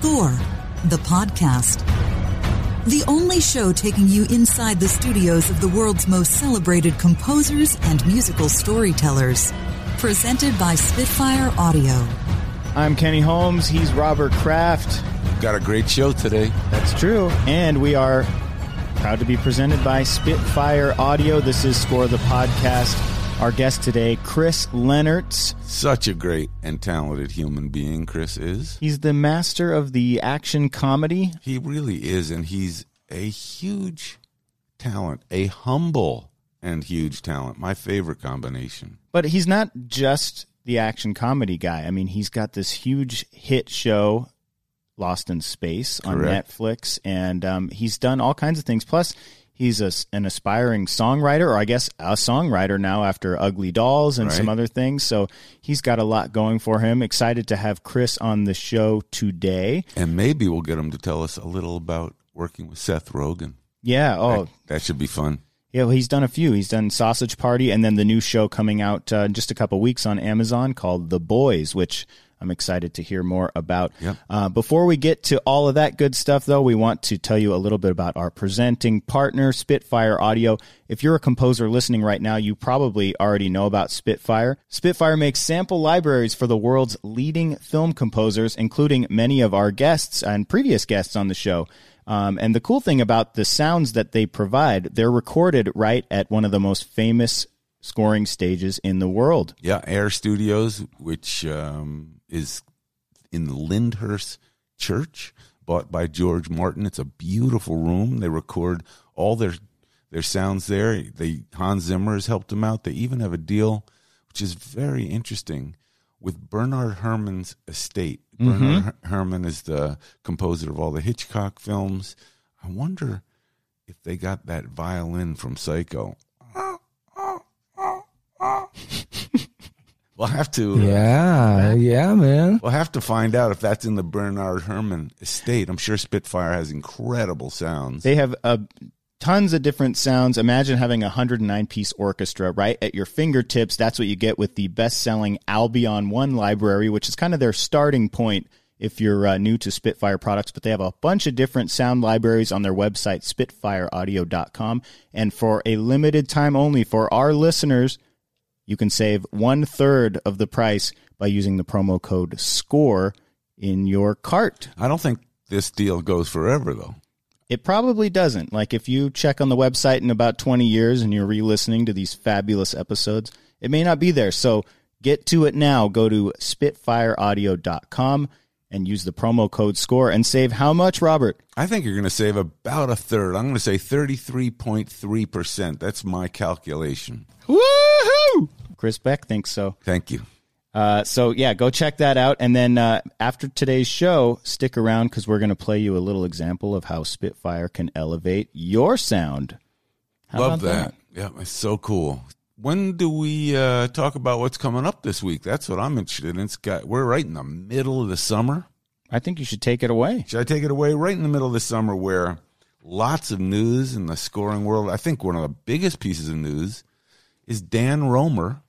Score, the podcast. The only show taking you inside the studios of the world's most celebrated composers and musical storytellers. Presented by Spitfire Audio. I'm Kenny Holmes. He's Robert Kraft. Got a great show today. That's true. And we are proud to be presented by Spitfire Audio. This is Score the Podcast. Our guest today, Chris Lennertz. Such a great and talented human being, Chris is. He's the master of the action comedy. He really is, and he's a huge talent, a humble and huge talent. My favorite combination. But he's not just the action comedy guy. I mean, he's got this huge hit show, Lost in Space, on Correct. Netflix, and um, he's done all kinds of things. Plus, he's a, an aspiring songwriter, or I guess a songwriter now after Ugly Dolls and some other things. So he's got a lot going for him. Excited to have Chris on the show today. And maybe we'll get him to tell us a little about working with Seth Rogen. Yeah. Oh, That, that should be fun. Yeah, well, he's done a few. He's done Sausage Party, and then the new show coming out uh, in just a couple weeks on Amazon called The Boys, which I'm excited to hear more about. Yep. Uh, before we get to all of that good stuff, though, we want to tell you a little bit about our presenting partner, Spitfire Audio. If you're a composer listening right now, you probably already know about Spitfire. Spitfire makes sample libraries for the world's leading film composers, including many of our guests and previous guests on the show. Um, and the cool thing about the sounds that they provide, they're recorded right at one of the most famous scoring stages in the world. Yeah, Air Studios, which um, is in the Lyndhurst Church, bought by George Martin. It's a beautiful room. They record all their their sounds there. They Hans Zimmer has helped them out. They even have a deal, which is very interesting, with Bernard Herrmann's estate. Mm-hmm. Bernard Her- Herrmann is the composer of all the Hitchcock films. I wonder if they got that violin from Psycho. We'll have to. uh, Yeah, yeah, man. We'll have to find out if that's in the Bernard Herrmann estate. I'm sure Spitfire has incredible sounds. They have uh, tons of different sounds. Imagine having a 109 piece orchestra right at your fingertips. That's what you get with the best selling Albion 1 library, which is kind of their starting point if you're uh, new to Spitfire products. But they have a bunch of different sound libraries on their website, spitfireaudio.com. And for a limited time only for our listeners, you can save one third of the price by using the promo code SCORE in your cart. I don't think this deal goes forever, though. It probably doesn't. Like if you check on the website in about 20 years and you're re-listening to these fabulous episodes, it may not be there. So get to it now. Go to spitfireaudio.com and use the promo code SCORE and save how much, Robert? I think you're going to save about a third. I'm going to say 33.3%. That's my calculation. Chris Beck thinks so. Thank you. Uh, so yeah, go check that out. And then uh, after today's show, stick around because we're going to play you a little example of how Spitfire can elevate your sound. How Love about that. Yeah, it's so cool. When do we uh, talk about what's coming up this week? That's what I'm interested in. It's got, we're right in the middle of the summer. I think you should take it away. Should I take it away? Right in the middle of the summer, where lots of news in the scoring world. I think one of the biggest pieces of news is Dan Romer,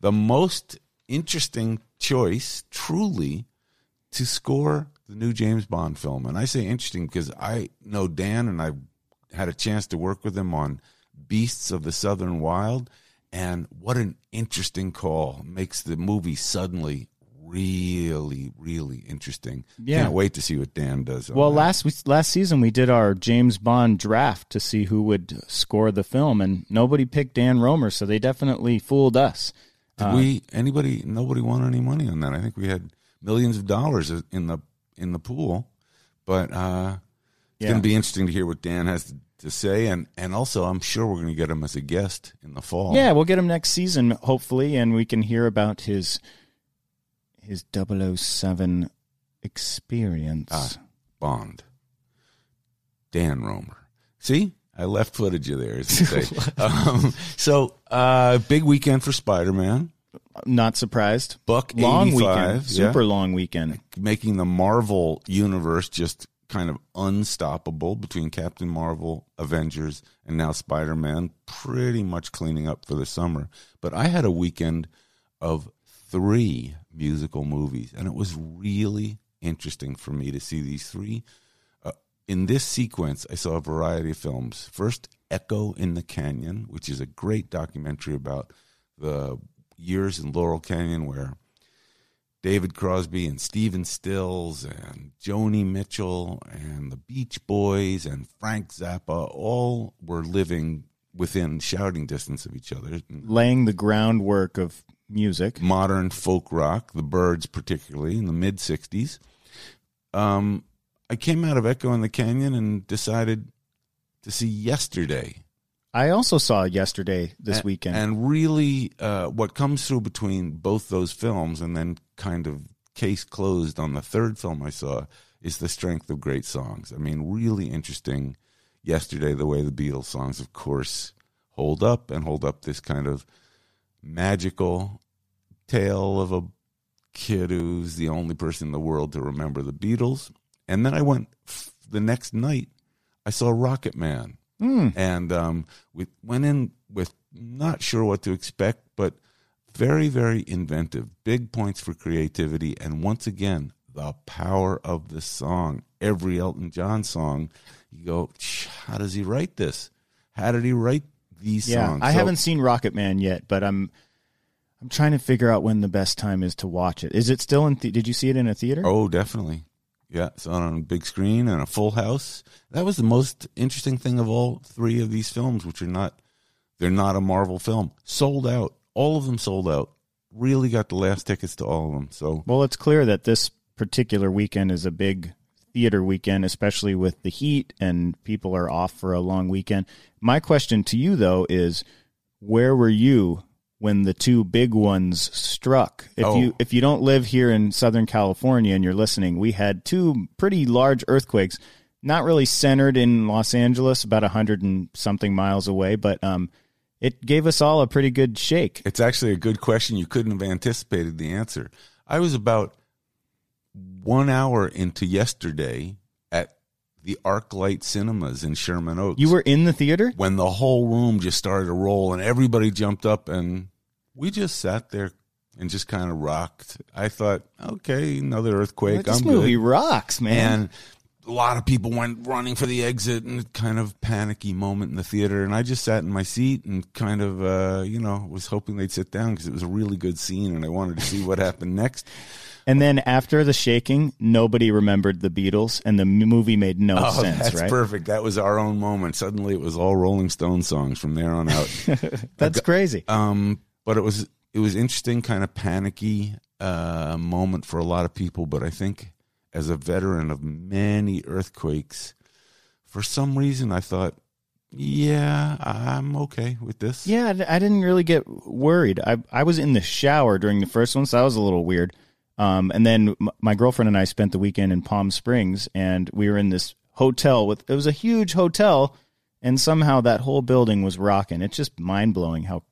the most interesting choice, truly, to score the new James Bond film. And I say interesting because I know Dan and I've had a chance to work with him on Beasts of the Southern Wild. And what an interesting call. Makes the movie suddenly really, really interesting. Yeah. Can't wait to see what Dan does. Well, that. last we, last season we did our James Bond draft to see who would score the film, and nobody picked Dan Romer, so they definitely fooled us. Did we anybody nobody won any money on that. I think we had millions of dollars in the in the pool, but uh, it's Yeah. going to be interesting to hear what Dan has to, to say, and and also I'm sure we're going to get him as a guest in the fall. Yeah, we'll get him next season, hopefully, and we can hear about his his 007 experience. Ah, Bond, Dan Romer. See, I left footed you there. As you say. um, so uh, big weekend for Spider Man. Not surprised. Buck long 85, weekend, yeah. super long weekend. making the Marvel universe just kind of unstoppable between Captain Marvel, Avengers, and now Spider Man, pretty much cleaning up for the summer. But I had a weekend of three musical movies, and it was really interesting for me to see these three. Uh, in this sequence, I saw a variety of films. First, Echo in the Canyon, which is a great documentary about the years in Laurel Canyon where David Crosby and Stephen Stills and Joni Mitchell and the Beach Boys and Frank Zappa all were living within shouting distance of each other. Laying the groundwork of music. Modern folk rock, the Byrds particularly in the mid 60s. Um, I came out of Echo in the Canyon and decided to see Yesterday. I also saw yesterday this and, weekend. And really, uh, what comes through between both those films and then kind of case closed on the third film I saw is the strength of great songs. I mean, really interesting. Yesterday, the way the Beatles songs, of course, hold up and hold up this kind of magical tale of a kid who's the only person in the world to remember the Beatles. And then I went the next night, I saw Rocket Man Mm. And um, we went in with not sure what to expect, but very, very inventive. Big points for creativity. And once again, the power of the song. Every Elton John song, you go, how does he write this? How did he write these yeah, songs? I so, haven't seen Rocket Man yet, but I'm I'm trying to figure out when the best time is to watch it. Is it still in? Did you see it in a theater? Oh, definitely. Yeah, it's on a big screen and a full house. That was the most interesting thing of all three of these films, which are not they're not a Marvel film. Sold out. All of them sold out. Really got the last tickets to all of them. So Well, it's clear that this particular weekend is a big theater weekend, especially with the heat and people are off for a long weekend. My question to you though is where were you when the two big ones struck. If oh. you if you don't live here in Southern California and you're listening, we had two pretty large earthquakes, not really centered in Los Angeles, about a hundred and something miles away, but um, it gave us all a pretty good shake. It's actually a good question. You couldn't have anticipated the answer. I was about one hour into yesterday at the ArcLight Cinemas in Sherman Oaks. You were in the theater when the whole room just started to roll and everybody jumped up and we just sat there and just kind of rocked. I thought, okay, another earthquake. this I'm movie good. rocks, man. And a lot of people went running for the exit and kind of panicky moment in the theater. And I just sat in my seat and kind of, uh, you know, was hoping they'd sit down because it was a really good scene and I wanted to see what happened next. And then after the shaking, nobody remembered the Beatles, and the movie made no oh, sense. That's right? perfect. That was our own moment. Suddenly, it was all Rolling Stone songs from there on out. that's crazy. Um, but it was it was interesting, kind of panicky uh, moment for a lot of people. But I think as a veteran of many earthquakes, for some reason, I thought, yeah, I'm okay with this. Yeah, I didn't really get worried. I I was in the shower during the first one, so that was a little weird. Um, and then my girlfriend and I spent the weekend in Palm Springs, and we were in this hotel with it was a huge hotel, and somehow that whole building was rocking. It's just mind blowing how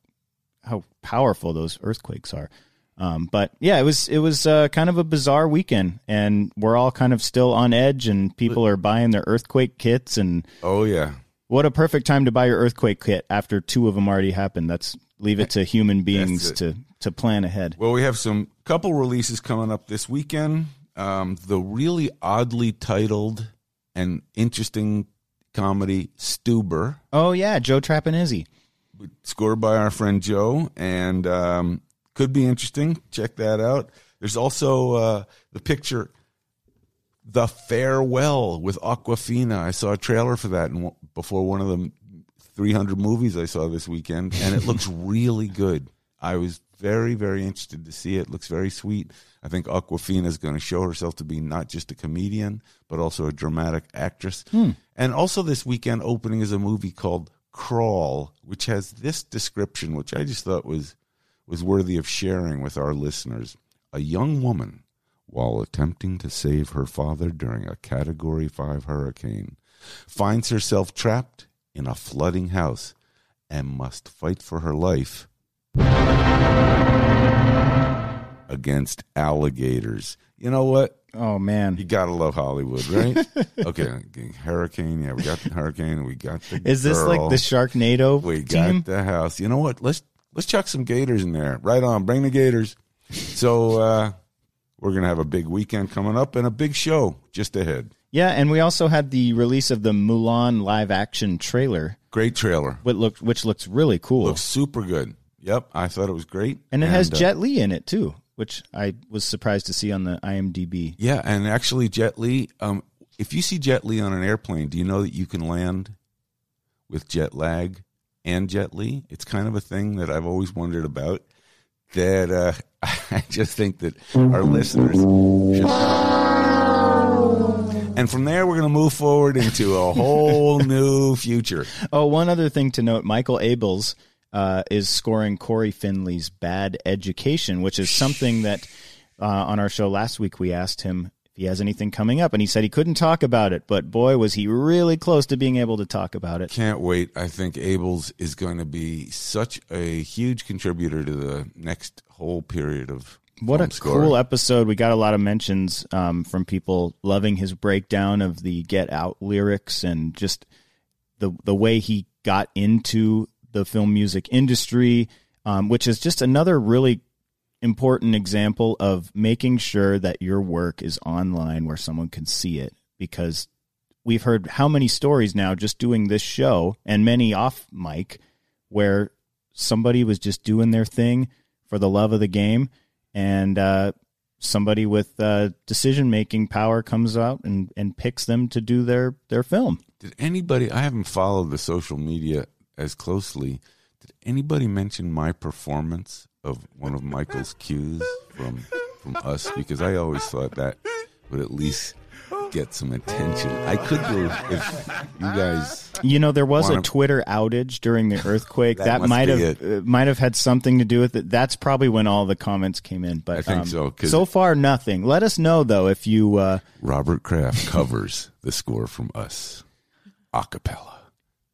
how powerful those earthquakes are. Um, but yeah, it was it was uh, kind of a bizarre weekend, and we're all kind of still on edge, and people are buying their earthquake kits, and oh yeah, what a perfect time to buy your earthquake kit after two of them already happened. That's leave it to human beings to to plan ahead. Well, we have some couple releases coming up this weekend. Um, the really oddly titled and interesting comedy Stuber. Oh yeah, Joe Trapanese. Scored by our friend Joe, and um, could be interesting. Check that out. There's also uh, the picture, The Farewell with Awkwafina. I saw a trailer for that and before one of the 300 movies I saw this weekend, and it looks really good. I was very, very interested to see it. Looks very sweet. I think Awkwafina is going to show herself to be not just a comedian, but also a dramatic actress. Hmm. And also, this weekend opening is a movie called Crawl, which has this description, which I just thought was was worthy of sharing with our listeners. A young woman, while attempting to save her father during a Category 5 hurricane, finds herself trapped in a flooding house and must fight for her life against alligators. You know what? Oh man, you gotta love Hollywood, right? okay, hurricane. Yeah, we got the hurricane. We got the. Is this girl. like the Sharknado? We team? got the house. You know what? Let's let's chuck some gators in there. Right on. Bring the gators. So uh, We're going to have a big weekend coming up and a big show just ahead. Yeah, and we also had the release of the Mulan live action trailer, Great trailer. which, looked, which looks really cool. Looks super good. Yep, I thought it was great. and it has uh, Jet Li in it too, which I was surprised to see on the IMDb. Yeah, and actually, Jet Li. Um, if you see Jet Li on an airplane, do you know that you can land with jet lag and Jet Li? It's kind of a thing that I've always wondered about. That uh, I just think that our listeners should. And from there, we're going to move forward into a whole new future. Oh, one other thing to note: Michael Abels uh, is scoring Cory Finley's "Bad Education," which is something that uh, on our show last week we asked him if he has anything coming up, and he said he couldn't talk about it. But boy, was he really close to being able to talk about it. Can't wait. I think Abels is going to be such a huge contributor to the next whole period of What a cool episode! We got a lot of mentions um, from people loving his breakdown of the "Get Out" lyrics and just the the way he got into the film music industry, um, which is just another really important example of making sure that your work is online where someone can see it. Because we've heard how many stories now just doing this show and many off mic where somebody was just doing their thing for the love of the game and uh, somebody with uh, decision making power comes out and, and picks them to do their, their film. Did anybody? I haven't followed the social media as closely. Did anybody mention my performance of one of Michael's cues from from us? Because I always thought that would at least get some attention. I could do if you guys. You know, there was a Twitter outage during the earthquake. That that might have uh, might have had something to do with it. That's probably when all the comments came in. But I think um, so, so far, nothing. Let us know though if you. Uh, Robert Kraft covers the score from us, acapella.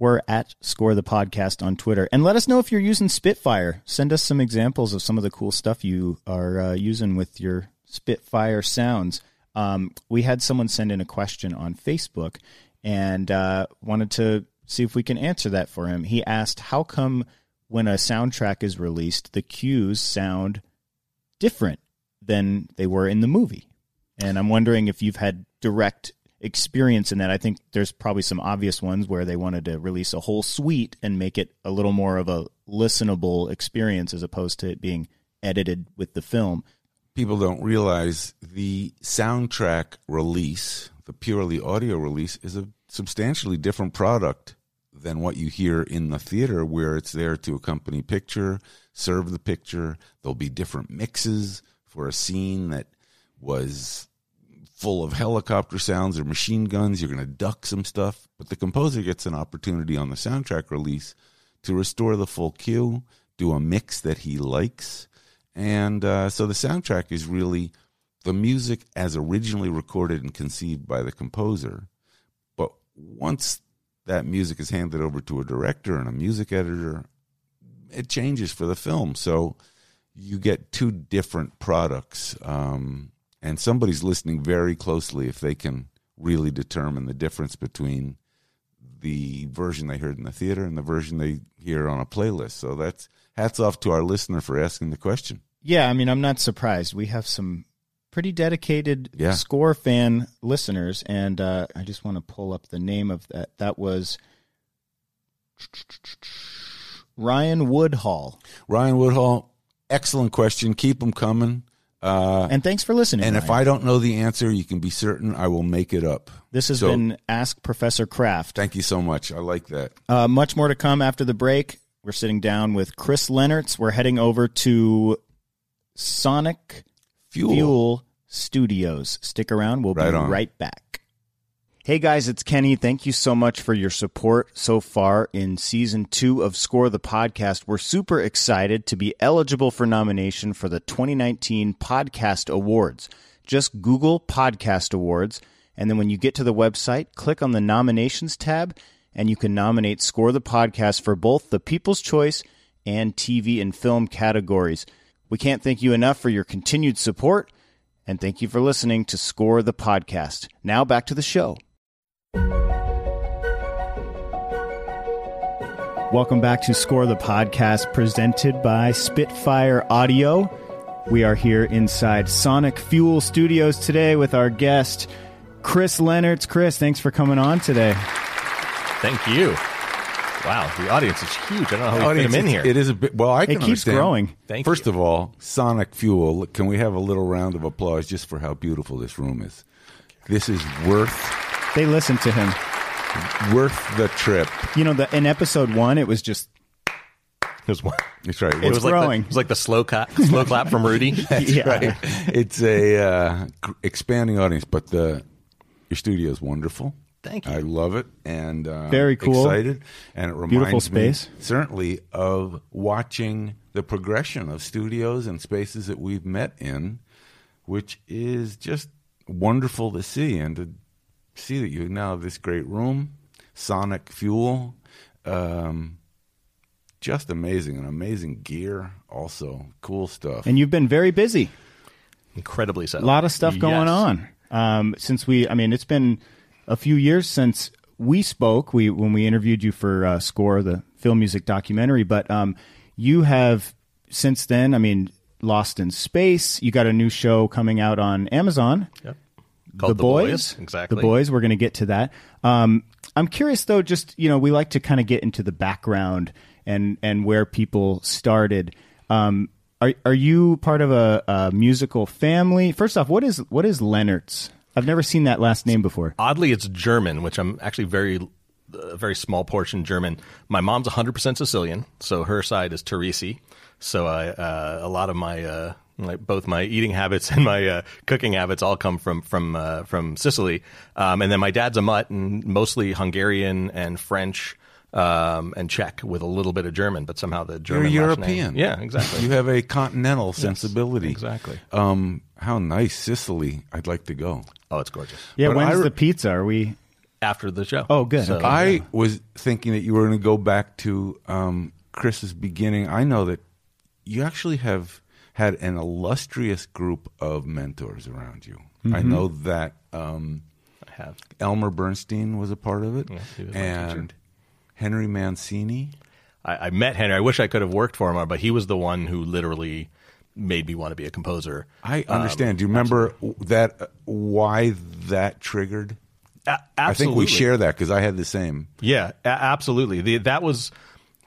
We're at Score the Podcast on Twitter. And let us know if you're using Spitfire. Send us some examples of some of the cool stuff you are uh, using with your Spitfire sounds. Um, we had someone send in a question on Facebook and uh, wanted to see if we can answer that for him. He asked, How come when a soundtrack is released, the cues sound different than they were in the movie? And I'm wondering if you've had direct experience in that. I think there's probably some obvious ones where they wanted to release a whole suite and make it a little more of a listenable experience as opposed to it being edited with the film. people don't realize the soundtrack release, the purely audio release, is a substantially different product than what you hear in the theater, where it's there to accompany picture, serve the picture. There'll be different mixes for a scene that was full of helicopter sounds or machine guns. You're going to duck some stuff, but the composer gets an opportunity on the soundtrack release to restore the full cue, do a mix that he likes. And uh, so the soundtrack is really the music as originally recorded and conceived by the composer. But once that music is handed over to a director and a music editor, it changes for the film. So you get two different products. Um, and somebody's listening very closely if they can really determine the difference between the version they heard in the theater and the version they hear on a playlist. So that's hats off to our listener for asking the question. Yeah, I mean, I'm not surprised. We have some pretty dedicated Yeah. score fan listeners, and uh, I just want to pull up the name of that. That was Ryan Woodhall. Ryan Woodhall, excellent question. Keep them coming. Uh, And thanks for listening. and if I don't know the answer, you can be certain I will make it up. this has so- been Ask Professor Kraft. Thank you so much. I like that. Uh, much more to come after the break. We're sitting down with Chris Lennertz. We're heading over to Sonic Fuel. Fuel Studios. Stick around. We'll Right be on. right back. Hey guys, it's Kenny. Thank you so much for your support so far in season two of Score the Podcast. We're super excited to be eligible for nomination for the 2019 Podcast Awards. Just Google Podcast Awards, and then when you get to the website, click on the nominations tab, and you can nominate Score the Podcast for both the People's Choice and TV and film categories. We can't thank you enough for your continued support. And thank you for listening to Score the Podcast. Now back to the show. Welcome back to Score the Podcast, presented by Spitfire Audio. We are here inside Sonic Fuel Studios today with our guest, Chris Lennertz. Chris, thanks for coming on today. Thank you. Wow, the audience is huge. I don't know how we Audience, fit him in here. It is a bit. Well, I can It keeps understand. growing. Thank First you. of all, Sonic Fuel. Can we have a little round of applause just for how beautiful this room is? This is worth They listen to him. Worth the trip. You know, the, in episode one, it was just It was, one- That's right. it was like the, growing. it was like the slow clap, slow clap from Rudy. yeah. right. It's a uh, expanding audience, but the your studio is wonderful. Thank you. I love it, and uh, Very cool. Excited, and it reminds Beautiful space. me certainly of watching the progression of studios and spaces that we've met in, which is just wonderful to see, and to see that you now have this great room, Sonic Fuel. Um, just amazing and amazing gear also cool stuff And you've been very busy. Incredibly so. A lot of stuff going Yes. on. Um, since we, I mean, it's been a few years since we spoke. We when we interviewed you for uh, Score, the film music documentary. But um, you have since then. I mean, Lost in Space. You got a new show coming out on Amazon. Yep. Called the boys, Exactly. The boys. We're going to get to that. Um, I'm curious though. Just you know, we like to kind of get into the background and and where people started. Um, are are you part of a, a musical family? First off, what is what is Lennertz? I've never seen that last name before. Oddly, it's German, which I'm actually very, a very small portion German. My mom's 100% Sicilian, so her side is Teresi. So I, uh, a lot of my, uh, like both my eating habits and my uh, cooking habits all come from from uh, from Sicily. Um, and then my dad's a mutt, and mostly Hungarian and French. Um, and Czech with a little bit of German, but somehow the German. You're German. name- European. Yeah, exactly. You have a continental sensibility. exactly. Um, how nice, Sicily. I'd like to go. oh, it's gorgeous. Yeah, But when's re- the pizza? Are we? After the show. Oh, good. So, Okay. I was thinking that you were going to go back to um, Chris's beginning. I know that you actually have had an illustrious group of mentors around you. Mm-hmm. I know that um, I have. Elmer Bernstein was a part of it, he was my and. Henry Mancini. I, I met Henry. I wish I could have worked for him, but he was the one who literally made me want to be a composer. I Um, understand. Do you remember that? uh, Why that triggered? A- I think we share that because I had the same. Yeah, a- absolutely. The, that was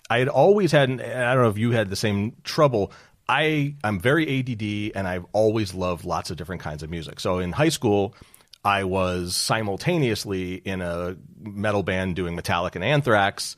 I had always had. I don't know if you had the same trouble. I I'm very ADD, and I've always loved lots of different kinds of music. So in high school, I was simultaneously in a metal band doing Metallica and Anthrax,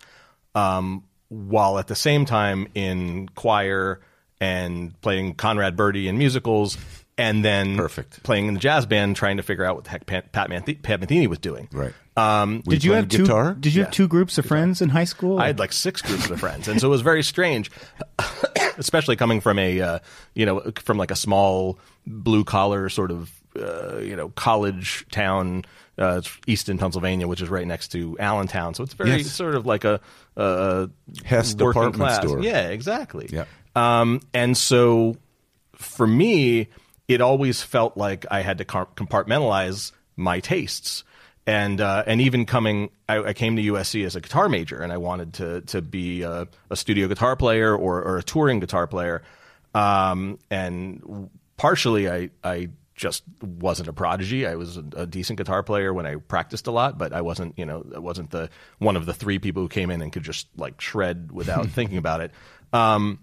um, while at the same time in choir and playing Conrad Birdie in musicals. And then Perfect. playing in the jazz band, trying to figure out what the heck Pat, Pat, Manth- Pat Metheny was doing. Right. Um, Did you playing have two? guitar? Did you have two groups of friends in high school? I had like six groups of friends, and so it was very strange, especially coming from a uh, you know from like a small blue collar sort of uh, you know college town. Uh, Easton, Pennsylvania, which is right next to Allentown, so it's very Yes. sort of like a, a Hess department class. store. Yeah, exactly. Yeah. Um, and so for me, it always felt like I had to compartmentalize my tastes. And uh, and even coming, I, I came to USC as a guitar major, and I wanted to to be a, a studio guitar player or, or a touring guitar player. Um, and partially, I I just wasn't a prodigy. I was a, a decent guitar player when I practiced a lot, but I wasn't you know I wasn't the one of the three people who came in and could just like shred without thinking about it. Um,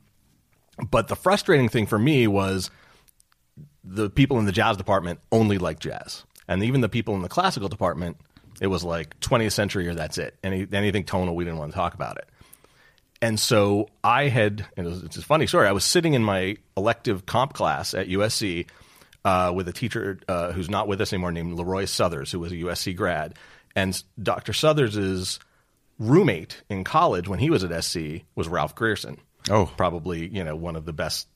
but the frustrating thing for me was the people in the jazz department only like jazz, and even the people in the classical department, it was like 20th century or that's it. Any anything tonal, we didn't want to talk about it. And so I had, and it was, it's a funny story. I was sitting in my elective comp class at USC uh, with a teacher uh, who's not with us anymore, named Leroy Southers, who was a USC grad. And Dr. Southers's roommate in college when he was at SC was Ralph Grierson. Oh. probably you know one of the best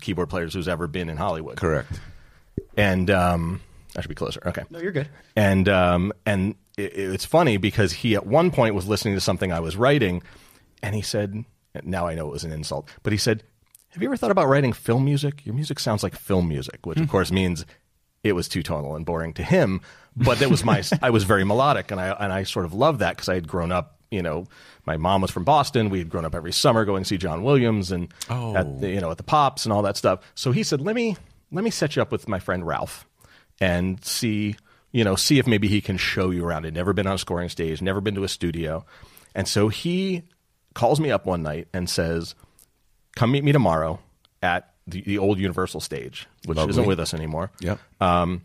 keyboard players who's ever been in Hollywood. Correct. And um, I should be closer. Okay. no, you're good. And um, and it, it's funny because he at one point was listening to something I was writing, and he said, "Now I know it was an insult," but he said, "Have you ever thought about writing film music? Your music sounds like film music," which of course means it was too tonal and boring to him. But that was my I was very melodic, and I and I sort of loved that because I had grown up you know, my mom was from Boston. We had grown up every summer going to see John Williams and Oh. at the, you know at the Pops and all that stuff. So he said, "Let me let me set you up with my friend Ralph and see you know see if maybe he can show you around. He'd never been on a scoring stage, never been to a studio, and so he calls me up one night and says, "Come meet me tomorrow at the, the old Universal stage, which Lovely. isn't with us anymore." Yep. Um,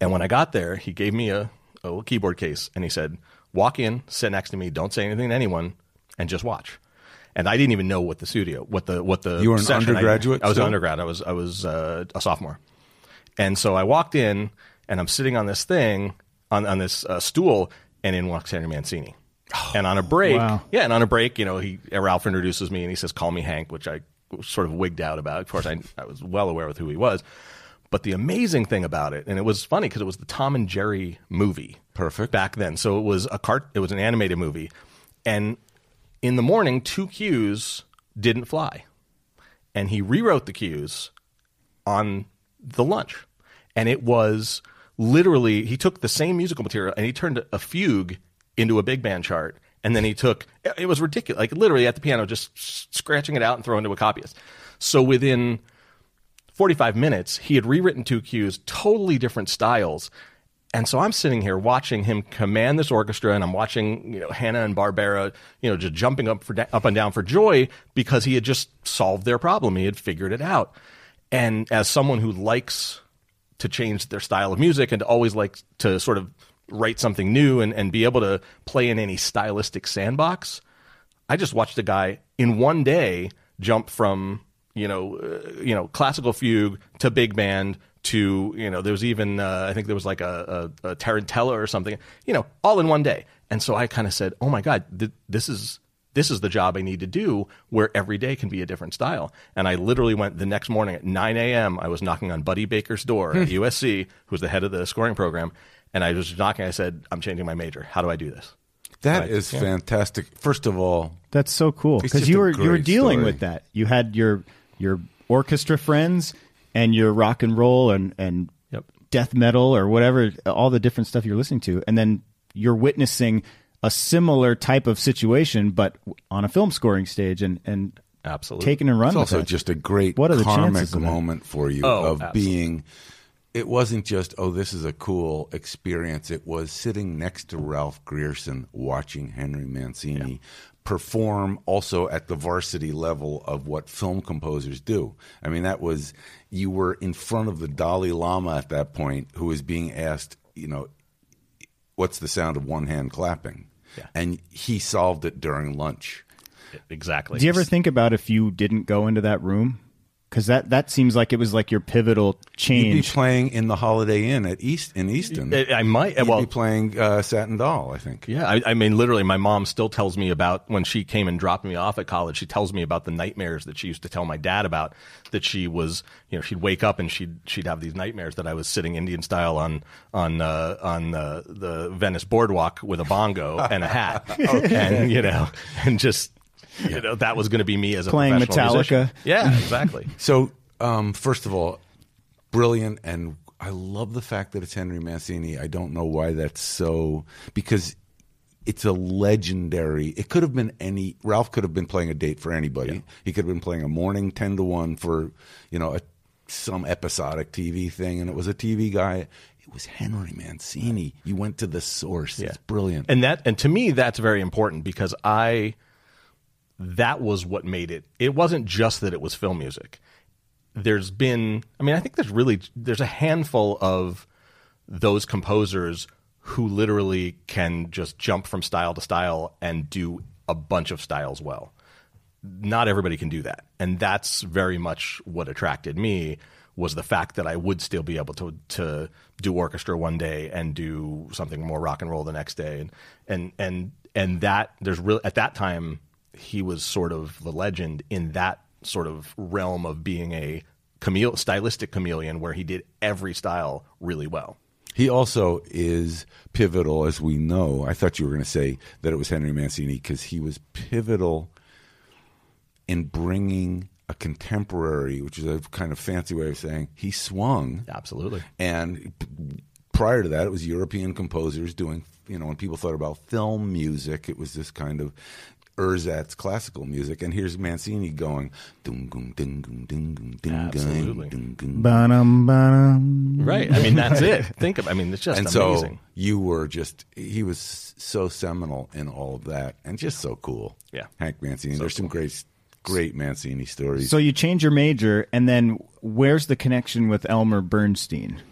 and when I got there, he gave me a, a little keyboard case and he said, Walk in, sit next to me, don't say anything to anyone, and just watch. And I didn't even know what the studio, what the what the You were an session- I- undergraduate I, was an undergrad. I was I was uh, a sophomore, and so I walked in and I'm sitting on this thing on on this uh, stool, and in walks Henry Mancini. and on a break, Wow. yeah, and on a break, you know, he Ralph introduces me and he says, "Call me Hank," which I sort of wigged out about. Of course, I I was well aware with who he was. But the amazing thing about it, and it was funny because it was the Tom and Jerry movie, Perfect. back then. So it was a cart, it was an animated movie, and in the morning, two cues didn't fly, and he rewrote the cues on the lunch, and it was literally he took the same musical material and he turned a fugue into a big band chart, and then he took it was ridiculous, like literally at the piano, just scratching it out and throwing it to a copyist. So within 45 minutes, he had rewritten two cues, totally different styles. And so I'm sitting here watching him command this orchestra, and I'm watching, you know, Hanna and Barbera, you know, just jumping up for up and down for joy because he had just solved their problem. He had figured it out. And as someone who likes to change their style of music and always like to sort of write something new and, and be able to play in any stylistic sandbox, I just watched a guy in one day jump from you know uh, you know classical fugue to big band to you know there was even uh, I think there was like a, a, a tarantella or something you know all in one day and so I kind of said oh my god th- this is this is the job I need to do where every day can be a different style and I literally went the next morning at 9 a.m. I was knocking on Buddy Baker's door at USC who's the head of the scoring program and I was knocking I said I'm changing my major how do I do this That Right. is fantastic. First of all, That's so cool because you were you were dealing story. with that. You had your your orchestra friends and your rock and roll and and Yep. death metal or whatever, all the different stuff you're listening to, and then you're witnessing a similar type of situation, but on a film scoring stage, and and Absolutely. taking and run it's also that. just a great What are the karmic chances moment for you Oh, of absolutely. being. It wasn't just oh, this is a cool experience. It was sitting next to Ralph Grierson, watching Henry Mancini perform, also at the varsity level of what film composers do. I mean, that was you were in front of the Dalai Lama at that point, who was being asked, you know, what's the sound of one hand clapping, Yeah. and he solved it during lunch. Exactly. Do you ever think about if you didn't go into that room? Because that that seems like it was like your pivotal change. You'd be playing in the Holiday Inn at East in Easton. I, I might. You'd well, be playing uh, Satin Doll, I think. yeah. I, I mean, literally, my mom still tells me about when she came and dropped me off at college. She tells me about the nightmares that she used to tell my dad about. That she was, you know, she'd wake up and she'd she'd have these nightmares that I was sitting Indian style on on uh, on uh, the Venice boardwalk with a bongo and a hat, and you know, and just. You know that was going to be me as a Playing professional Metallica. musician. Yeah, exactly. So, um, first of all, brilliant, and I love the fact that it's Henry Mancini. I don't know why that's so because it's a legendary. It could have been any. Ralph could have been playing a date for anybody. He could have been playing a morning ten to one for you know a, some episodic TV thing, and it was a TV guy. It was Henry Mancini. You went to the source. It's brilliant. And that and to me that's very important because I that was what made it. It wasn't just that it was film music. There's been I mean I think there's really there's a handful of those composers who literally can just jump from style to style and do a bunch of styles well. Not everybody can do that. And that's very much what attracted me was the fact that I would still be able to to do orchestra one day and do something more rock and roll the next day and and and and that there's really at that time he was sort of the legend in that sort of realm of being a chamele- stylistic chameleon where he did every style really well. He also is pivotal, as we know. I thought you were going to say that it was Henry Mancini because he was pivotal in bringing a contemporary, which is a kind of fancy way of saying he swung Absolutely. and p- prior to that, it was European composers doing. You know, when people thought about film music, it was this kind of ersatz classical music, and here's Mancini going ding ding ding ding ding ding Absolutely. ding ding. Ba-dum, ba-dum. Right. I mean, that's it. Think of. I mean, it's just And amazing. so you were just he was so seminal in all of that, and just so cool. Yeah. Hank Mancini. There's some great, great Mancini stories. So you change your major, and then where's the connection with Elmer Bernstein?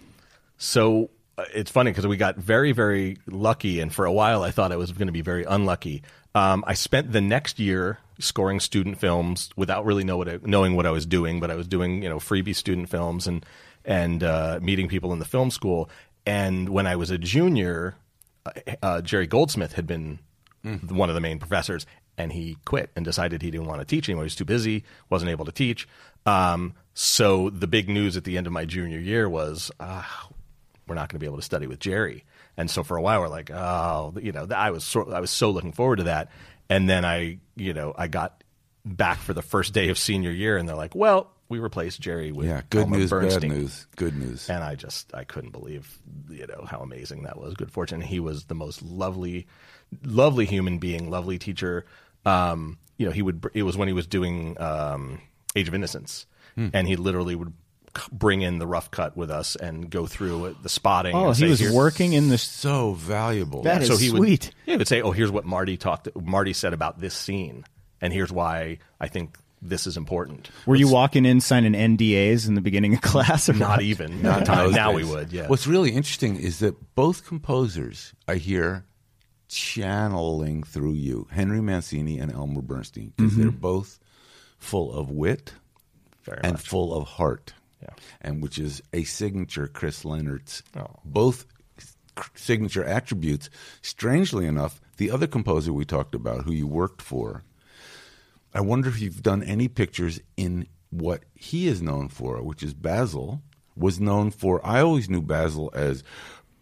So uh, it's funny because we got very, very lucky, and for a while I thought I was going to be very unlucky. Um, I spent the next year scoring student films without really know what I, knowing what I was doing, but I was doing you know freebie student films and and uh, meeting people in the film school. And when I was a junior, uh, uh, Jerry Goldsmith had been one of the main professors, and he quit and decided he didn't want to teach anymore. He was too busy, wasn't able to teach. Um, so the big news at the end of my junior year was, ah, we're not going to be able to study with Jerry. And so for a while, we're like, oh, you know, I was so, I was so looking forward to that. And then I, you know, I got back for the first day of senior year, and they're like, well, we replaced Jerry with yeah, good Elmer news, Bernstein. bad news, good news. And I just I couldn't believe you know how amazing that was. Good fortune. He was the most lovely, lovely human being, lovely teacher. Um, you know, he would. It was when he was doing um, Age of Innocence, Hmm. and he literally would bring in the rough cut with us and go through the spotting. Oh, and he say, was working in the. so valuable. That is so he sweet. Would, he would say, "Oh, here's what Marty talked. Marty said about this scene, and here's why I think this is important." Were you walking in signing NDAs in the beginning of class? Or Not what? even. Not at the time. Now days. we would. Yeah. What's really interesting is that both composers I hear channeling through you, Henry Mancini and Elmer Bernstein, because mm-hmm. they're both full of wit Very and much. full of heart, Yeah. and which is a signature Chris Lennertz. Oh. Both signature attributes. Strangely enough, the other composer we talked about, who you worked for, I wonder if you've done any pictures in what he is known for, which is Basil was known for. I always knew Basil as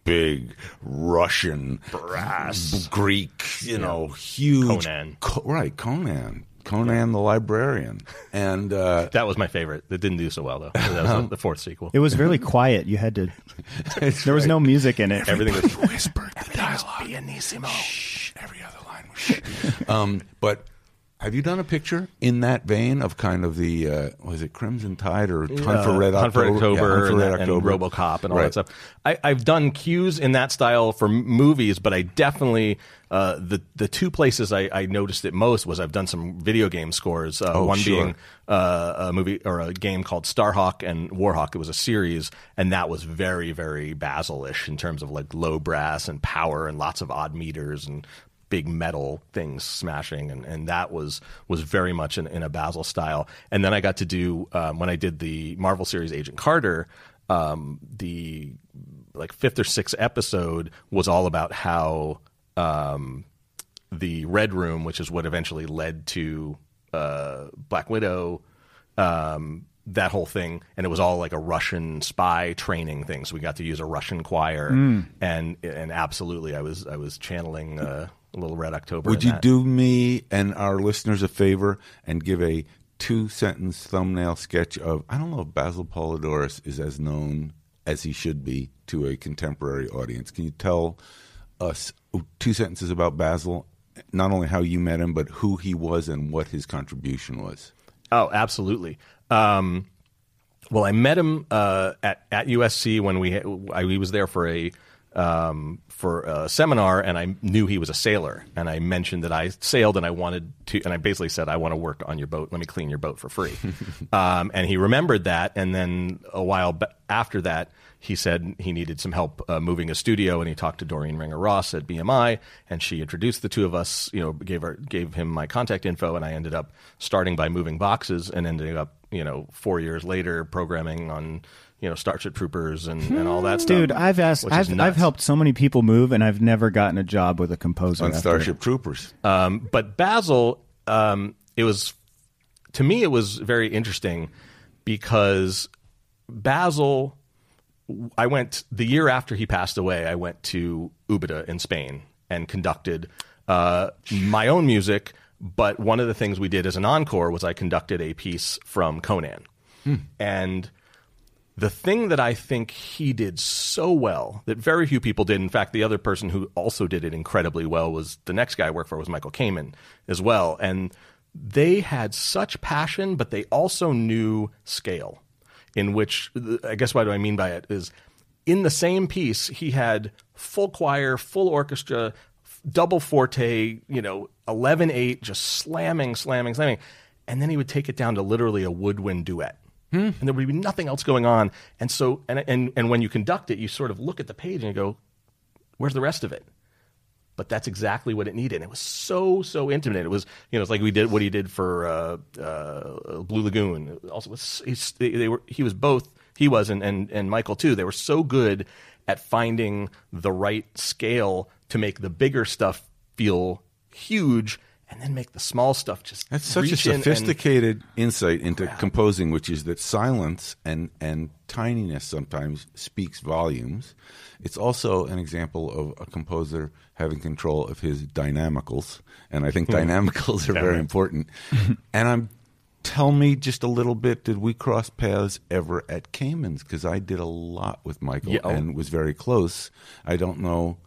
big Russian brass Greek, you know, huge Conan. Co- right, Conan, Conan the librarian, and uh, That was my favorite. It didn't do so well though. That was the- the fourth sequel. It was really quiet. You had to. There was no music in it. Everything was whispered the dialogue. pianissimo. Shh, every other line was shh. um, but have you done a picture in that vein of kind of the uh, was it Crimson Tide or Hunt for Red Hunt for October? October, Yeah, Hunt for and, Red and October. RoboCop and all Right. that stuff. I, I've done cues in that style for movies, but I definitely uh, the the two places I, I noticed it most was I've done some video game scores. Uh, Oh, one sure. being uh, a movie or a game called Starhawk and Warhawk. It was a series, and that was very very Basil-ish in terms of like low brass and power and lots of odd meters and big metal things smashing and, and that was was very much in, in a Basil style. And then I got to do um, when I did the Marvel series Agent Carter, um, the like fifth or sixth episode was all about how um, the Red Room, which is what eventually led to uh, Black Widow, um, that whole thing, and it was all like a Russian spy training thing. So we got to use a Russian choir, and and absolutely, I was I was channeling uh, a little Red October. Would you that. do me and our listeners a favor and give a two sentence thumbnail sketch of I don't know if Basil Poledouris is as known as he should be to a contemporary audience. Can you tell us two sentences about Basil, not only how you met him, but who he was and what his contribution was? Oh, absolutely. Um, well, I met him uh, at at USC when we I, he was there for a um, for a seminar, and I knew he was a sailor, and I mentioned that I sailed, and I wanted to, and I basically said, I want to work on your boat. Let me clean your boat for free. um, and he remembered that, and then a while after that, he said he needed some help uh, moving a studio, and he talked to Doreen Ringer Ross at BMI, and she introduced the two of us. You know, gave her gave him my contact info, and I ended up starting by moving boxes, and ending up, you know, four years later programming on. You know, Starship Troopers and, and all that stuff. Dude, I've asked, I've, I've helped so many people move, and I've never gotten a job with a composer On after- Starship Troopers. Um, but Basil, um, it was to me it was very interesting because Basil. I went the year after he passed away. I went to Ubeda in Spain and conducted uh, my own music. But one of the things we did as an encore was I conducted a piece from Conan, and the thing that I think he did so well that very few people did. In fact, the other person who also did it incredibly well was the next guy I worked for was Michael Kamen as well. And they had such passion, but they also knew scale. In which, I guess, what do I mean by it is, in the same piece, he had full choir, full orchestra, double forte, you know, 11 8, just slamming, slamming, slamming. And then he would take it down to literally a woodwind duet. Hmm. And there would be nothing else going on. And so, and, and, and when you conduct it, you sort of look at the page and you go, where's the rest of it? But that's exactly what it needed. It was so, so intimate. It was, you know, it's like we did what he did for uh, uh, Blue Lagoon. Also, was, they were, he was both, he was, and, and, and Michael too. They were so good at finding the right scale to make the bigger stuff feel huge and then make the small stuff just that's such a sophisticated and, insight into composing which is that silence and and tininess sometimes speaks volumes. It's also an example of a composer having control of his dynamicals and i think hmm. dynamicals are very important. And i'm tell me just a little bit did we cross paths ever at Kamen's? Because i did a lot with michael yeah, oh. and was very close. I don't know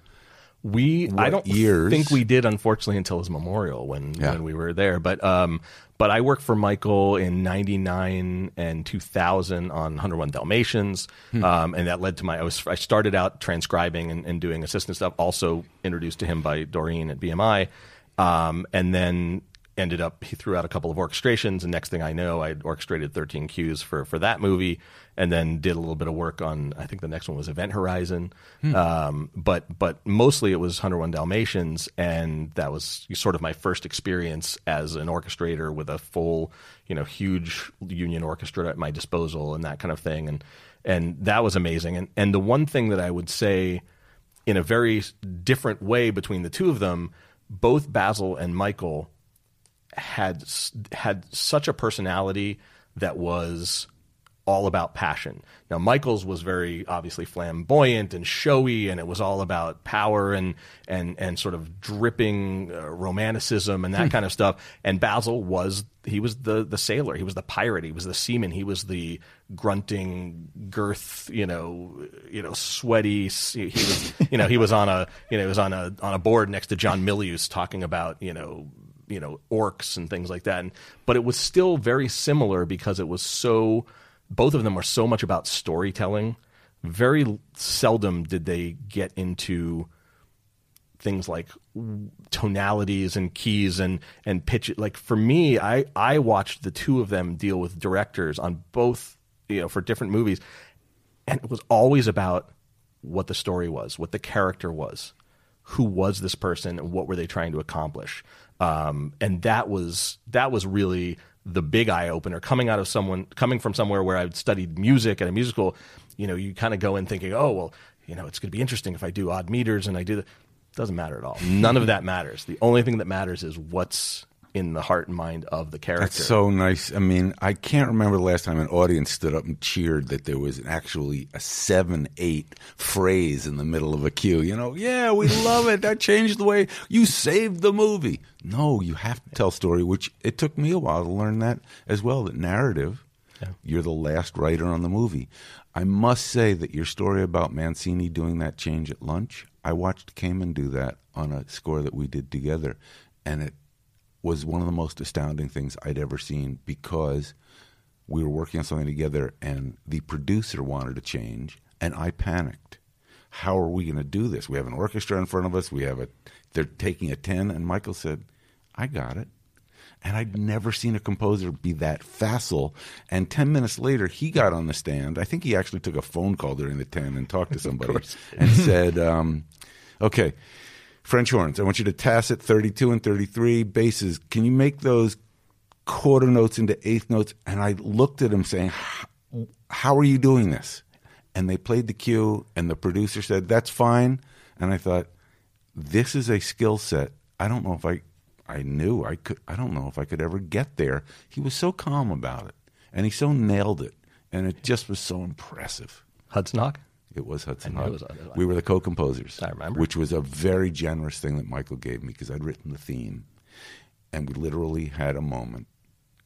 we what I don't years? think we did, unfortunately, until his memorial when yeah. when we were there. But um, but I worked for Michael in '99 and 2000 on 101 Dalmatians, hmm. um, and that led to my. I, was, I started out transcribing and, and, doing assistant stuff. Also introduced to him by Doreen at BMI, um, and then ended up he threw out a couple of orchestrations and next thing i know i orchestrated 13 cues for for that movie and then did a little bit of work on i think the next one was event horizon. Hmm. um, but but mostly it was 101 dalmatians and that was sort of my first experience as an orchestrator with a full you know huge union orchestra at my disposal and that kind of thing. And and that was amazing. And and the one thing that i would say in a very different way between the two of them both basil and michael had had such a personality that was all about passion. Now Michael's was very obviously flamboyant and showy, and it was all about power and and and sort of dripping uh, romanticism and that hmm. kind of stuff. And Basil was he was the the sailor, he was the pirate, he was the seaman, he was the grunting girth, you know, you know, sweaty. He was you know he was on a you know he was on a on a board next to John Milius talking about you know you know orcs and things like that. And, but it was still very similar because it was so. Both of them were so much about storytelling. Very seldom did they get into things like tonalities and keys and and pitch. Like for me, I I watched the two of them deal with directors on both you know for different movies, and it was always about what the story was, what the character was, who was this person, and what were they trying to accomplish. Um, and that was that was really the big eye opener coming out of someone coming from somewhere where I'd studied music at a musical. You know, you kind of go in thinking, oh well, you know, it's going to be interesting if I do odd meters and I do that. Doesn't matter at all. None of that matters. The only thing that matters is what's in the heart and mind of the character. That's so nice. I mean, I can't remember the last time an audience stood up and cheered that there was actually a seven eight phrase in the middle of a cue. You know, yeah, we love it. That changed the way you saved the movie. No, you have to tell story, which it took me a while to learn that as well. That narrative. Yeah. You're the last writer on the movie. I must say that your story about Mancini doing that change at lunch, I watched Kamen do that on a score that we did together, and it was one of the most astounding things I'd ever seen because we were working on something together and the producer wanted to change and I panicked. How are we going to do this? We have an orchestra in front of us. We have a they're taking a 10 and Michael said, "I got it." And I'd never seen a composer be that facile. And 10 minutes later, he got on the stand. I think he actually took a phone call during the 10 and talked to somebody and said, um, okay, French horns. I want you to tacet 32 and 33 basses. Can you make those quarter notes into eighth notes? And I looked at him saying, How are you doing this? And they played the cue, and the producer said, That's fine. And I thought, This is a skill set. I don't know if I, I knew I could, I don't know if I could ever get there. He was so calm about it, and he so nailed it. And it just was so impressive. Hudson Hawk? It was Hudson Hawk. Was, we were the co-composers. I remember, which was a very generous thing that Michael gave me because I'd written the theme, and we literally had a moment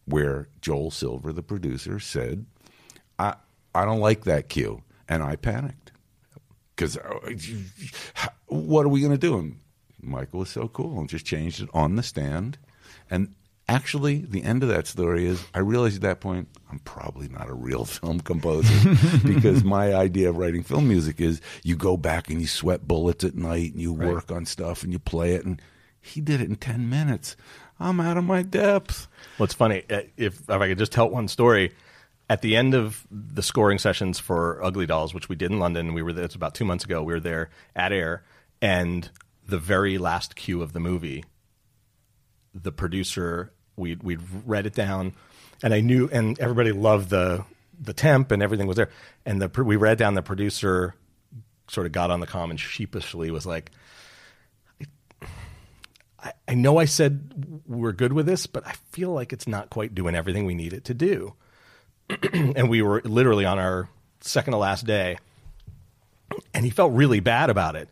where Joel Silver, the producer, said, "I, I don't like that cue, and I panicked because uh, what are we going to do? And Michael was so cool and just changed it on the stand, and actually, the end of that story is I realized at that point I'm probably not a real film composer because my idea of writing film music is you go back and you sweat bullets at night and you work on stuff and you play it and he did it in 10 minutes. I'm out of my depth. Well, it's funny. uh, If, if I could just tell one story, at the end of the scoring sessions for Ugly Dolls, which we did in London, we were there, it's about two months ago, we were there at Air, and the very last cue of the movie, the producer, we we read it down, and I knew, and everybody loved the the temp and everything was there, and the we read down the producer sort of got on the comm and sheepishly was like, I, I know I said we're good with this, but I feel like it's not quite doing everything we need it to do. and we were literally on our second to last day, and he felt really bad about it.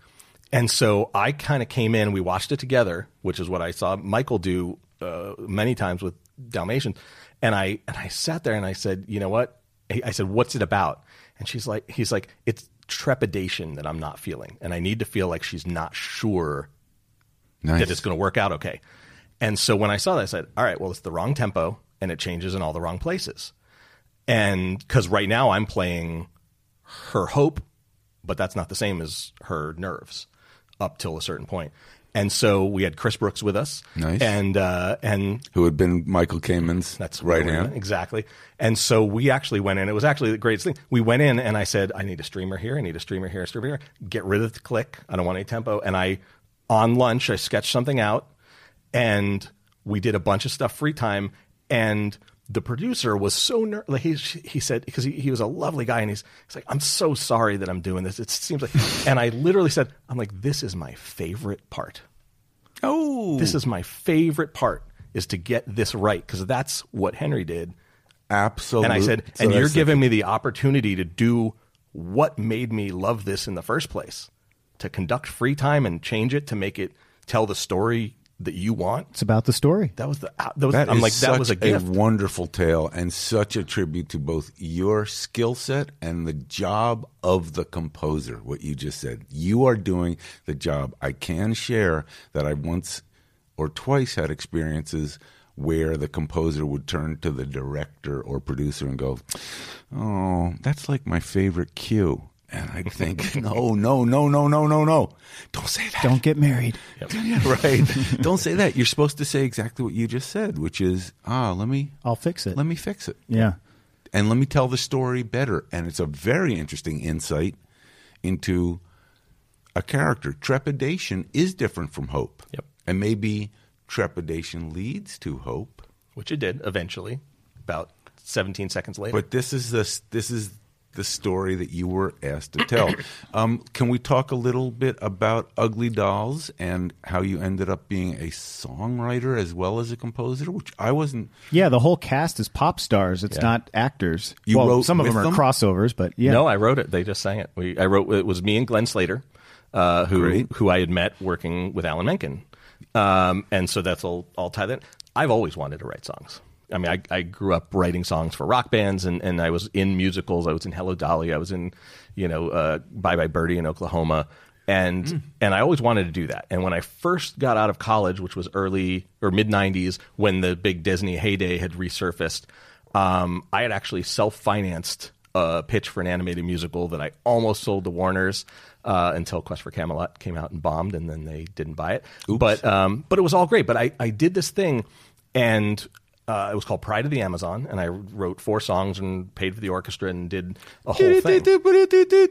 And so I kind of came in, we watched it together, which is what I saw Michael do uh, many times with Dalmatians. And I and I sat there and I said, you know what? I said, what's it about? And she's like, he's like, it's trepidation that I'm not feeling, and I need to feel like she's not sure Nice. that it's going to work out okay. And so when I saw that, I said, all right, well, it's the wrong tempo and it changes in all the wrong places. And because right now I'm playing her hope, but that's not the same as her nerves up till a certain point. And so we had Chris Brooks with us. Nice. And, uh, and Who had been Michael Kamen's that's right hand? Exactly. And so we actually went in. It was actually the greatest thing. We went in and I said, I need a streamer here. I need a streamer here, a streamer here. Get rid of the click. I don't want any tempo. And I, on lunch, I sketched something out and we did a bunch of stuff free time. And the producer was so ner- like he, he said because he, he was a lovely guy and he's, he's like I'm so sorry that I'm doing this it seems like and I literally said I'm like this is my favorite part Oh, this is my favorite part is to get this right because that's what Henry did. absolutely. And I said, So and you're giving me the opportunity to do what made me love this in the first place, to conduct free time and change it to make it tell the story that you want. It's about the story. That was the. uh, That was. That I'm like that was a such gift. wonderful tale and such a tribute to both your skill set and the job of the composer. What you just said, you are doing the job. I can share that I once or twice had experiences where the composer would turn to the director or producer and go, "Oh, that's like my favorite cue." And I'd think, "No, no, no, no, no, no, no! Don't say that." Don't get married. right. Don't say that. You're supposed to say exactly what you just said, which is, ah, let me I'll fix it. let me fix it. yeah. And let me tell the story better. And it's a very interesting insight into a character. Trepidation is different from hope. Yep. And maybe trepidation leads to hope. which it did eventually, about 17 seconds later. But this is the this is the story that you were asked to tell. um, can we talk a little bit about Ugly Dolls and how you ended up being a songwriter as well as a composer? Which I wasn't. Yeah, the whole cast is pop stars. It's Yeah. not actors. You well, wrote some of them are them? crossovers, but yeah. No, I wrote it. They just sang it. We, I wrote it was me and Glenn Slater, uh, who Great. who I had met working with Alan Menken, um, and so that's all. I'll tie in. I've always wanted to write songs. I mean, I, I grew up writing songs for rock bands, and, and I was in musicals. I was in Hello Dolly. I was in, you know, uh, Bye Bye Birdie in Oklahoma, and and I always wanted to do that. And when I first got out of college, which was early or mid '90s, when the big Disney heyday had resurfaced, um, I had actually self financed a pitch for an animated musical that I almost sold to Warner's uh, until Quest for Camelot came out and bombed, and then they didn't buy it. But um, but it was all great. But I, I did this thing, and uh, it was called Pride of the Amazon, and I wrote four songs and paid for the orchestra and did a whole thing.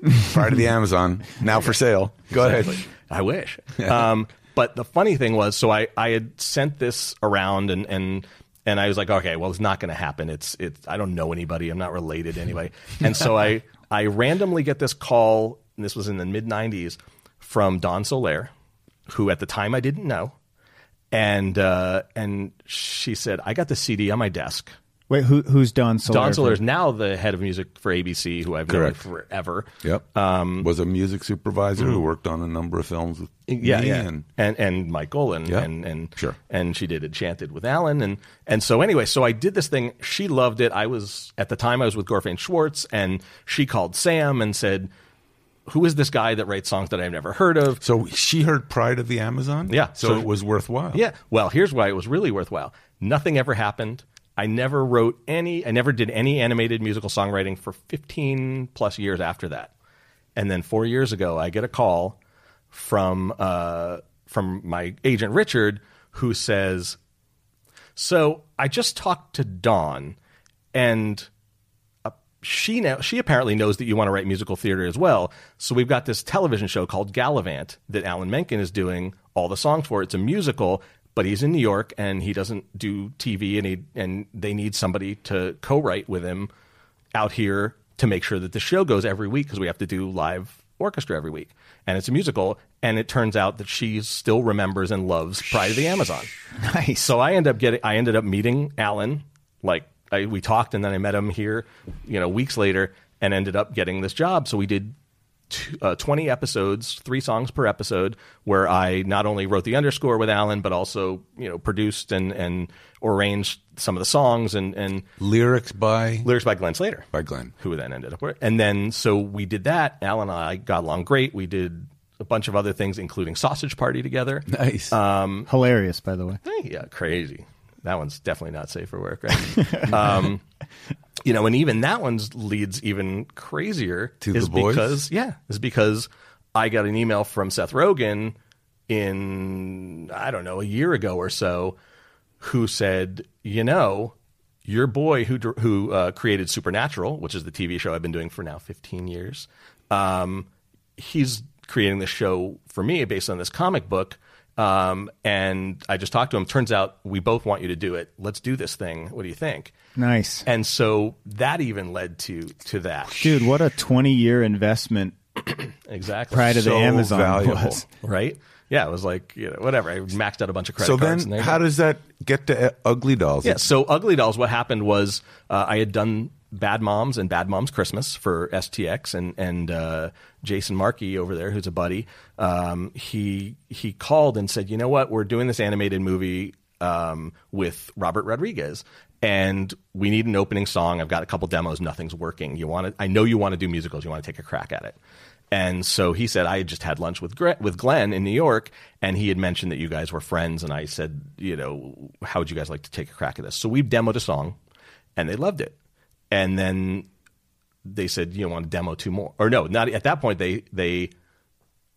Pride of the Amazon, now for sale. Go ahead. I wish. um, but the funny thing was, so I, I had sent this around and, and, and I was like, okay, well, it's not going to happen. It's, it's, I don't know anybody. I'm not related anyway. And so I, I randomly get this call, and this was in the mid 90s, from Dawn Soler, who at the time I didn't know. And, uh, and she said, I got the CD on my desk Wait, who, who's Dawn Soler? Dawn Soler is now the head of music for ABC, who I've known Correct. forever. Yep. Um, was a music supervisor who worked on a number of films with yeah, me yeah. and and and Michael and Yeah. and and Sure. and she did Enchanted with Alan and and so anyway, so I did this thing. She loved it. I was at the time I was with Gorfain Schwartz, and she called Sam and said, "Who is this guy that writes songs that I've never heard of?" So she heard Pride of the Amazon? Yeah. So, So- it was worthwhile. Yeah. Well, here's why it was really worthwhile. Nothing ever happened. I never wrote any, I never did any animated musical songwriting for 15 plus years after that. And then four years ago, I get a call from, uh, from my agent Richard who says, So I just talked to Dawn and she now she apparently knows that you want to write musical theater as well. So we've got this television show called Galavant that Alan Menken is doing all the songs for. It's a musical, but he's in New York and he doesn't do TV, and he and they need somebody to co-write with him out here to make sure that the show goes every week because we have to do live orchestra every week, and it's a musical. And it turns out that she still remembers and loves Pride of the Amazon. Nice. So I end up getting, I ended up meeting Alan. Like I, we talked, and then I met him here, you know, weeks later, and ended up getting this job. So we did t- uh, twenty episodes, three songs per episode, where I not only wrote the underscore with Alan, but also you know produced and and arranged some of the songs and and Lyrics by lyrics by Glenn Slater by Glenn. who then ended up with. And then so we did that. Alan and I got along great. We did a bunch of other things, including Sausage Party together. Nice. Hilarious, by the way. Yeah, crazy. That one's definitely not safe for work, right? um, you know, and even that one's leads even crazier To is The Boys? because yeah, is because I got an email from Seth Rogen in I don't know a year ago or so, who said, you know, your boy who who uh, created Supernatural, which is the TV show I've been doing for now 15 years, um, he's creating this show for me based on this comic book. Um, and I just talked to him. Turns out we both want you to do it. Let's do this thing. What do you think? Nice. And so that even led to to that. Dude, what a 20 year investment Exactly. Pride of the Amazon valuable. was. right? Yeah, it was like you know whatever. I maxed out a bunch of credit so cards. So then, and how does that get to uh, Ugly Dolls? Yeah. So Ugly Dolls, what happened was uh, I had done Bad Moms and Bad Moms Christmas for STX, and and uh, Jason Markey over there, who's a buddy, um, he he called and said, you know what, we're doing this animated movie um, with Robert Rodriguez. And we need an opening song. I've got a couple demos. Nothing's working. You want to? I know you want to do musicals. You want to take a crack at it. And so he said, I had just had lunch with Gre- with Glenn in New York, and he had mentioned that you guys were friends. And I said, you know, how would you guys like to take a crack at this? So we demoed a song, and they loved it. And then they said, you want to demo two more? Or no, not at that point. They they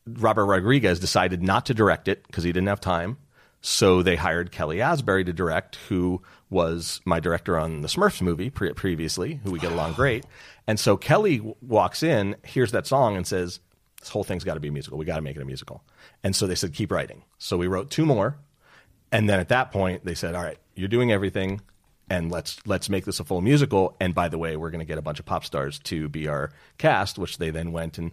Robert Rodriguez decided not to direct it because he didn't have time. So they hired Kelly Asbury to direct, who was my director on the Smurfs movie pre- previously, who we get along great. And so Kelly w- walks in, hears that song, and says, "This whole thing's got to be a musical. We got to make it a musical." And so they said, "Keep writing." So we wrote two more, and then at that point they said, "All right, you're doing everything, and let's let's make this a full musical." And by the way, we're going to get a bunch of pop stars to be our cast, which they then went and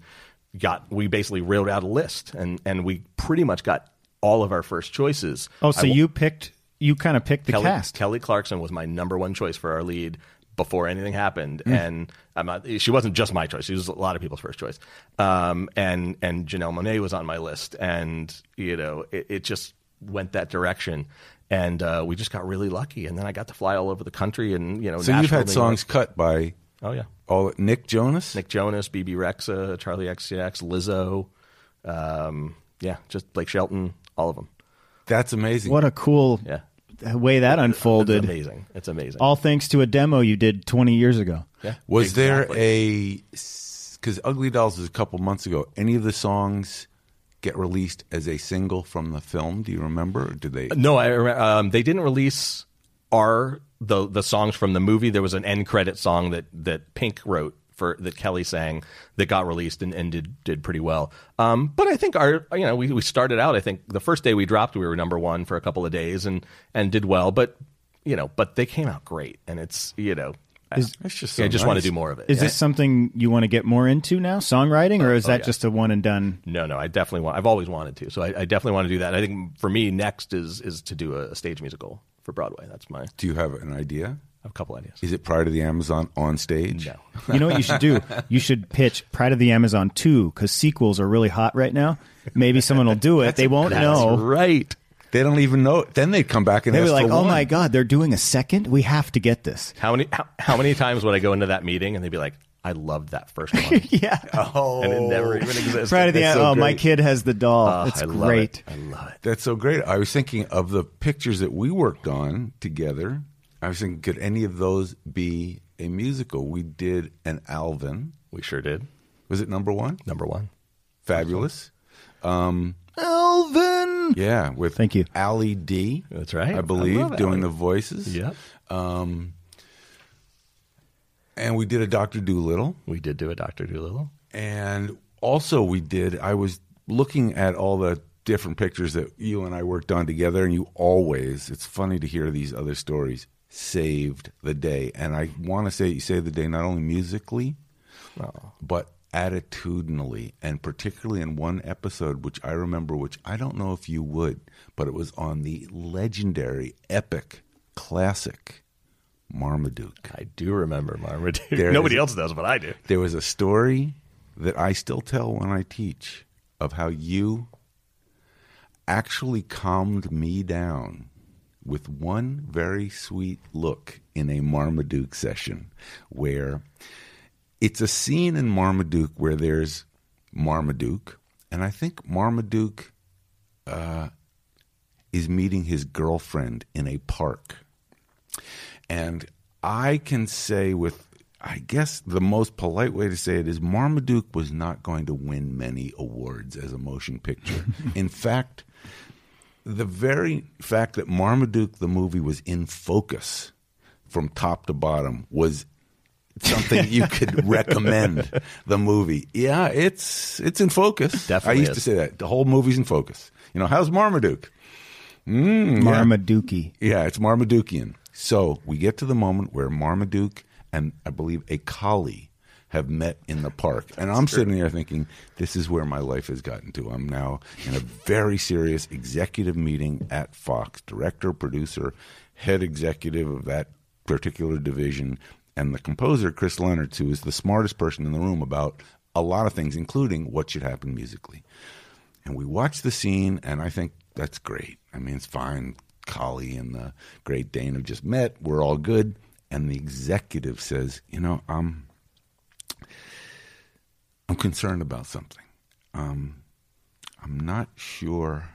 got. We basically wrote out a list, and and we pretty much got all of our first choices. Oh, so I- you picked, you kind of picked the Kelly, cast. Kelly Clarkson was my number one choice for our lead before anything happened, Hmm. and I'm not. She wasn't just my choice; she was a lot of people's first choice. Um, and and Janelle Monáe was on my list, and you know, it, it just went that direction. And uh, we just got really lucky, and then I got to fly all over the country, and you know, So you've Nashville, had New songs York. cut by Oh yeah, all Nick Jonas. Nick Jonas, Bebe Rexha, Charli XCX, Lizzo, um, yeah, just Blake Shelton, all of them. That's amazing. What a cool Yeah, way that unfolded. It's amazing. It's amazing. All thanks to a demo you did 20 years ago. yeah. Was exactly. there a because Ugly Dolls was a couple months ago? Any of the songs get released as a single from the film? Do you remember? Or did they? No, I, um, they didn't release our the the songs from the movie. There was an end credit song that that Pink wrote for that Kelly sang that got released and, and did did pretty well. Um, but I think our you know we we started out. I think the first day we dropped, we were number one for a couple of days and and did well. But you know, but they came out great, and it's you know. Is- It's just yeah, I so just want to do more of it. Is Yeah. this something you want to get more into now, songwriting, or uh, is oh, that yeah. just a one and done? No, no, I definitely want. I've always wanted to, so I, I definitely want to do that. I think for me, next is is to do a, a stage musical for Broadway. That's my Do you have an idea? I have a couple ideas. Is it Pride of the Amazon on stage? No. You know what you should do? You should pitch Pride of the Amazon 2 because sequels are really hot right now. Maybe someone will do it. they won't know. right. They don't even know. Then they'd come back and They'll be like, for oh one. my God, they're doing a second? We have to get this. How many how, how many times would I go into that meeting and they'd be like, I loved that first one. Yeah. Oh, and it never even existed. Pride of the That's Amazon. so oh, my kid has the doll. Oh, it's I great. it. I love it. That's so great. I was thinking of the pictures that we worked on together. I was thinking, could any of those be a musical? We did an Alvin. We sure did. Was it number one? Number one. Fabulous. Elvin. Yeah, with Thank you. Ali Dee. That's right. I I believe love doing Ali. the voices. Yep. Um, and we did a Doctor Dolittle. We did do a Doctor Dolittle. And also, we did, I was looking at all the different pictures that you and I worked on together, and you always, it's funny to hear these other stories, saved the day. And I want to say you saved the day not only musically, but attitudinally. And particularly in one episode, which I remember, which I don't know if you would, but it was on the legendary, epic, classic Marmaduke. I do remember Marmaduke. There Nobody is- else does, but I do. There was a story that I still tell when I teach of how you actually calmed me down with one very sweet look in a Marmaduke session where it's a scene in Marmaduke where there's Marmaduke, and I think Marmaduke uh, is meeting his girlfriend in a park. And I can say with I guess the most polite way to say it is Marmaduke was not going to win many awards as a motion picture. in fact, the very fact that Marmaduke the movie was in focus from top to bottom was something you could recommend the movie. Yeah, it's it's in focus. Definitely I used is. to say that. The whole movie's in focus. You know, how's Marmaduke? Mm, Marmaduke. Yeah, it's Marmadukean. So we get to the moment where Marmaduke and I believe a collie have met in the park. And I'm sitting there thinking, this is where my life has gotten to. I'm now in a very serious executive meeting at Fox, director, producer, head executive of that particular division, and the composer, Chris Lennertz, who is the smartest person in the room about a lot of things, including what should happen musically. And we watch the scene, and I think that's great. I mean, it's fine. Collie and the Great Dane have just met. We're all good. And the executive says, "You know, I'm, I'm concerned about something. Um, I'm not sure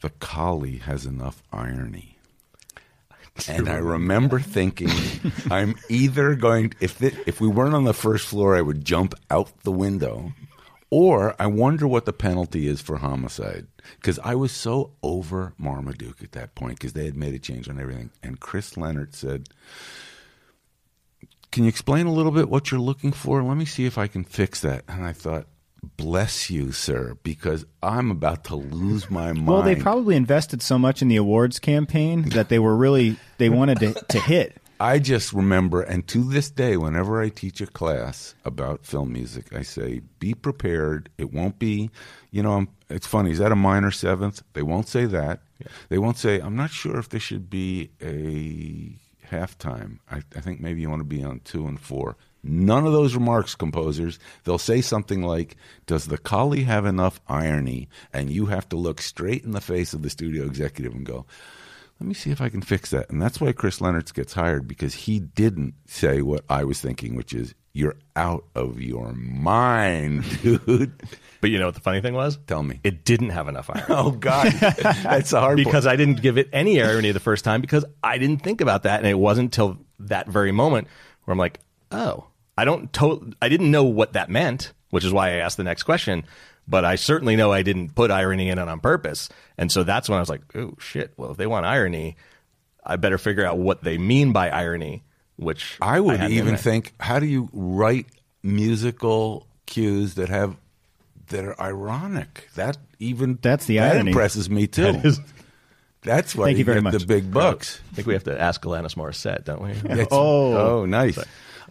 the collie has enough irony." And I remember thinking, I'm either going if thi- if we weren't on the first floor, I would jump out the window, or I wonder what the penalty is for homicide because I was so over Marmaduke at that point because they had made a change on everything. And Chris Lennertz said, "Can you explain a little bit what you're looking for? Let me see if I can fix that." And I thought. Bless you, sir, because I'm about to lose my mind. Well, they probably invested so much in the awards campaign that they were really they wanted to, to hit. I just remember, and to this day, whenever I teach a class about film music, I say, be prepared. It won't be, you know, it's funny. Is that a minor seventh? They won't say that. They won't say, I'm not sure if there should be a halftime. I, I think maybe you want to be on two and four. None of those remarks, composers. They'll say something like, Does the collie have enough irony? And you have to look straight in the face of the studio executive and go, let me see if I can fix that. And that's why Chris Lennertz gets hired because he didn't say what I was thinking, which is, You're out of your mind, dude. But you know what the funny thing was? Tell me. It didn't have enough irony. Oh, God. that's the hard one. because part. I didn't give it any irony the first time because I didn't think about that, and it wasn't until that very moment where I'm like, oh, I don't to- I didn't know what that meant, which is why I asked the next question. But I certainly know I didn't put irony in it on purpose, and so that's when I was like, oh shit. Well, if they want irony, I better figure out what they mean by irony. Which I would hadn't even think, how do you write musical cues that have that are ironic? That even That's the that irony. impresses me too. That is- That's why Thank you very get much. the big bucks. I think we have to ask Alanis Morissette, don't we? Oh. oh, nice.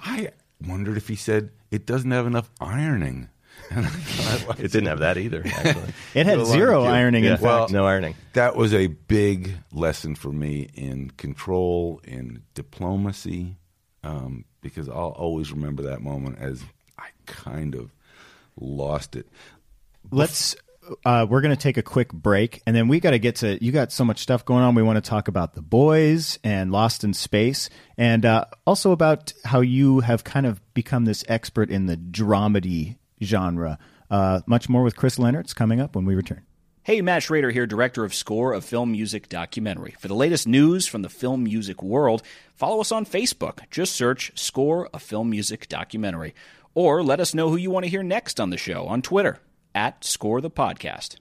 I wondered if he said it doesn't have enough ironing. It didn't have that either. Actually, It had zero ironing. yeah, In fact, no ironing. That was a big lesson for me in control, in diplomacy, um, because I'll always remember that moment as I kind of lost it. let's uh, we're going to take a quick break and then we got to get to you got so much stuff going on we want to talk about the boys and lost in space and uh, also about how you have kind of become this expert in the dramedy genre uh, much more with chris lennertz coming up when we return Hey, Matt Schrader here, director of score of film music documentary. For the latest news from the film music world, follow us on Facebook. Just search Score a Film Music Documentary. Or let us know who you want to hear next on the show on Twitter at Score the Podcast.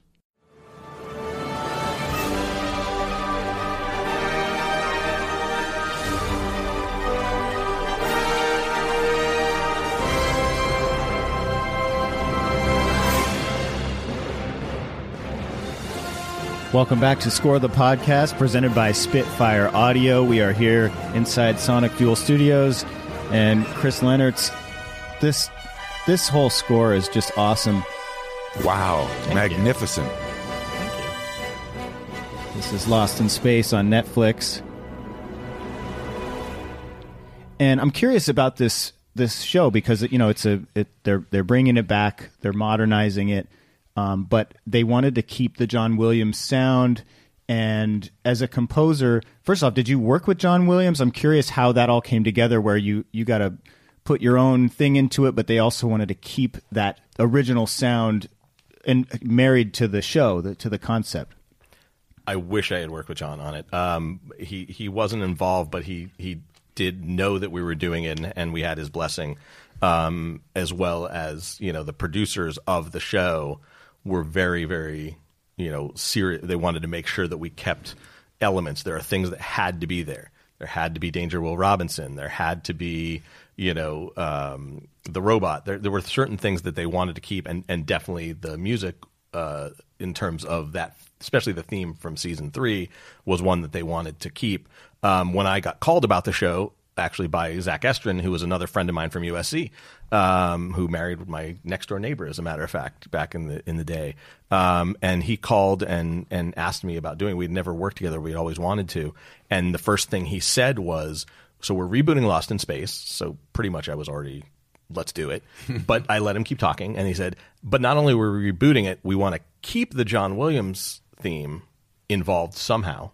Welcome back to Score the Podcast, presented by Spitfire Audio. We are here inside Sonic Fuel Studios, and Chris Lennertz. This this whole score is just awesome. Wow, magnificent! This is Lost in Space on Netflix, and I'm curious about this this show because you know it's a it, they're they're bringing it back, they're modernizing it, um, but they wanted to keep the John Williams sound. And as a composer, first off, did you work with John Williams? I'm curious how that all came together, where you you got to put your own thing into it, but they also wanted to keep that original sound and married to the show, the, to the concept. I wish I had worked with John on it. Um, he he wasn't involved, but he he did know that we were doing it, and, and we had his blessing, um, as well as you know the producers of the show were very very you know serious. They wanted to make sure that we kept elements. There are things that had to be there. There had to be Danger Will Robinson. There had to be you know um, the robot. There there were certain things that they wanted to keep, and and definitely the music uh, in terms of that, especially the theme from season three, was one that they wanted to keep. Um, when I got called about the show, actually by Zach Estrin, who was another friend of mine from USC, um, who married my next door neighbor, as a matter of fact, back in the in the day. Um, and he called and and asked me about doing. We'd never worked together. We'd always wanted to. And the first thing he said was, "So we're rebooting Lost in Space." So pretty much, I was already let's do it. but I let him keep talking, and he said, "But not only we're we rebooting it, we want to keep the John Williams theme involved somehow,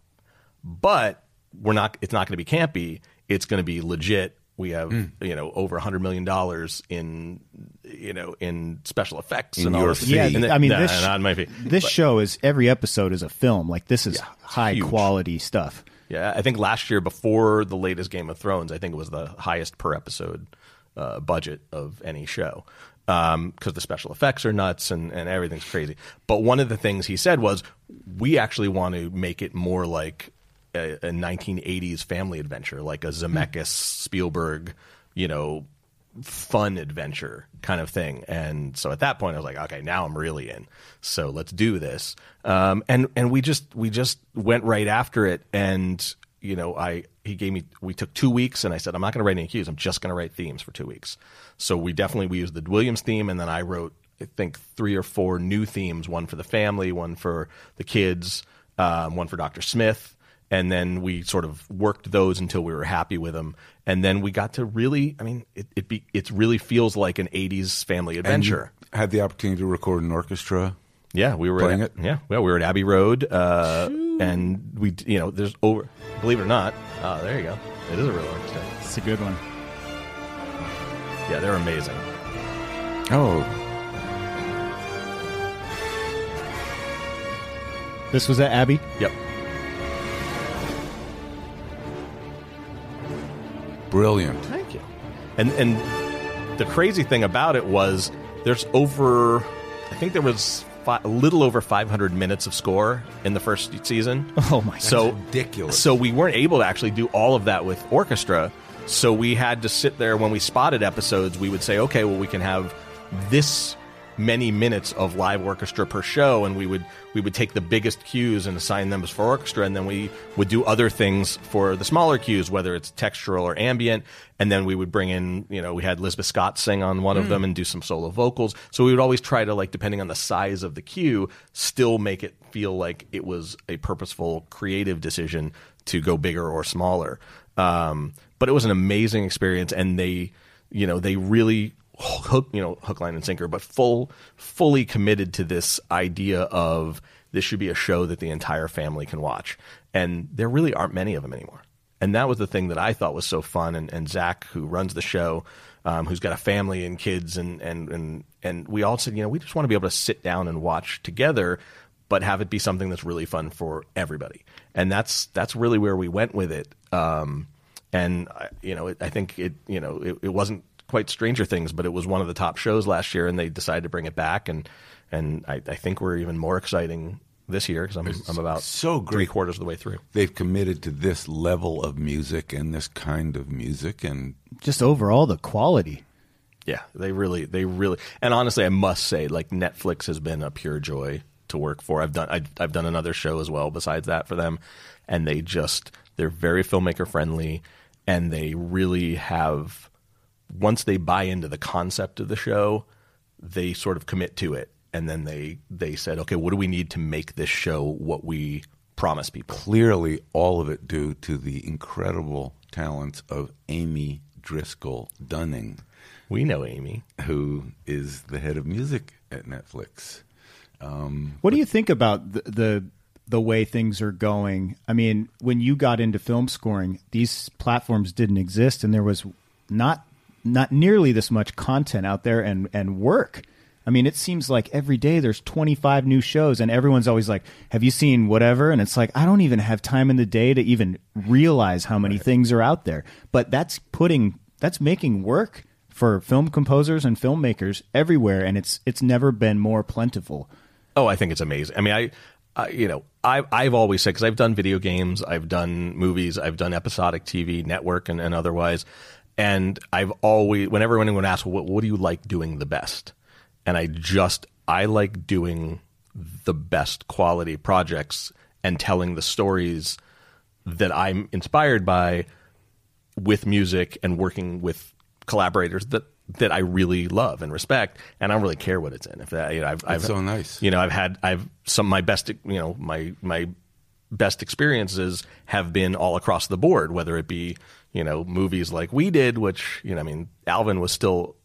but we're not. It's not going to be campy. It's going to be legit. We have hmm. you know over a hundred million dollars in you know in special effects In and all this. fee. Yeah, And then- I mean, no, this not in my fee. this But- show is every episode is a film. Like this is high huge. quality stuff. Yeah, I think last year before the latest Game of Thrones, I think it was the highest per episode uh, budget of any show because the special effects are nuts and, and everything's crazy. But one of the things he said was, we actually want to make it more like a, a 1980s family adventure, like a Zemeckis Spielberg, you know, fun adventure kind of thing. And so at that point, I was like, okay, now I'm really in. So let's do this. Um, and and we just we just went right after it. And you know, I he gave me we took two weeks, and I said I'm not going to write any cues. I'm just going to write themes for two weeks. So we definitely we used the Williams theme, and then I wrote I think three or four new themes: one for the family, one for the kids, um, one for Doctor Smith and then we sort of worked those until we were happy with them and then we got to really i mean it it, be, it really feels like an 80s family And you adventure had the opportunity to record an orchestra. yeah we were Playing at, it? yeah well we were at abbey road uh, and we you know there's over believe it or not oh there you go it is a real orchestra It's a good one. yeah they're amazing Oh, This was at Abbey. yep brilliant! Thank you. And and the crazy thing about it was there's over I think there was fi- a little over 500 minutes of score in the first season. Oh my god. so ridiculous. So we weren't able to actually do all of that with orchestra. So we had to sit there when we spotted episodes. We would say, okay, well, we can have this many minutes of live orchestra per show, and we would we would take the biggest cues and assign them for orchestra, and then we would do other things for the smaller cues, whether it's textural or ambient, and then we would bring in you know we had Lisbeth Scott sing on one of them and do some solo vocals. So we would always try to like depending on the size of the cue, still make it feel like it was a purposeful, creative decision to go bigger or smaller. Um, but it was an amazing experience, and they you know they really hook you know hook line and sinker but full fully committed to this idea of this should be a show that the entire family can watch. And there really aren't many of them anymore. And that was the thing that i thought was so fun. And, and zach who runs the show um, who's got a family and kids and, and and and we all said you know we just want to be able to sit down and watch together but have it be something that's really fun for everybody. And that's that's really where we went with it. Um, and I- you know, it, I think it, you know, it, it wasn't quite Stranger Things, but it was one of the top shows last year, and they decided to bring it back, and and I, I think we're even more exciting this year because I'm I'm about so great. three quarters of the way through. They've committed to this level of music and this kind of music, and Just overall, the quality. Yeah, they really, they really, and honestly, I must say, like Netflix has been a pure joy to work for. I've done, I, I've done another show as well besides that for them, and they just, they're very filmmaker friendly, and they really have, once they buy into the concept of the show, they sort of commit to it, and then they they said, okay, what do we need to make this show what we promise people? clearly all of it due to the incredible talents of Amy Driscoll Dunning, We know Amy. who is the head of music at Netflix. Um, what do you think about the, the the way things are going? I mean, when you got into film scoring, these platforms didn't exist, and there was not not nearly this much content out there and and work. I mean, it seems like every day there's 25 new shows, and everyone's always like, "Have you seen whatever?" And it's like I don't even have time in the day to even realize how many things are out there. But that's putting that's making work for film composers and filmmakers everywhere, and it's it's never been more plentiful. Oh, I think it's amazing. I mean, I, I you know, I, I've always said because I've done video games, I've done movies, I've done episodic TV, network, and, and otherwise, and I've always, whenever anyone asks, what, what do you like doing the best? And I just, I like doing the best quality projects and telling the stories that I'm inspired by with music and working with collaborators that that I really love and respect, and I don't really care what it's in. If that, you know, I've, I've so nice. You know, I've had I've some my best, you know, my my best experiences have been all across the board, whether it be you know movies like we did, which you know, I mean, Alvin was still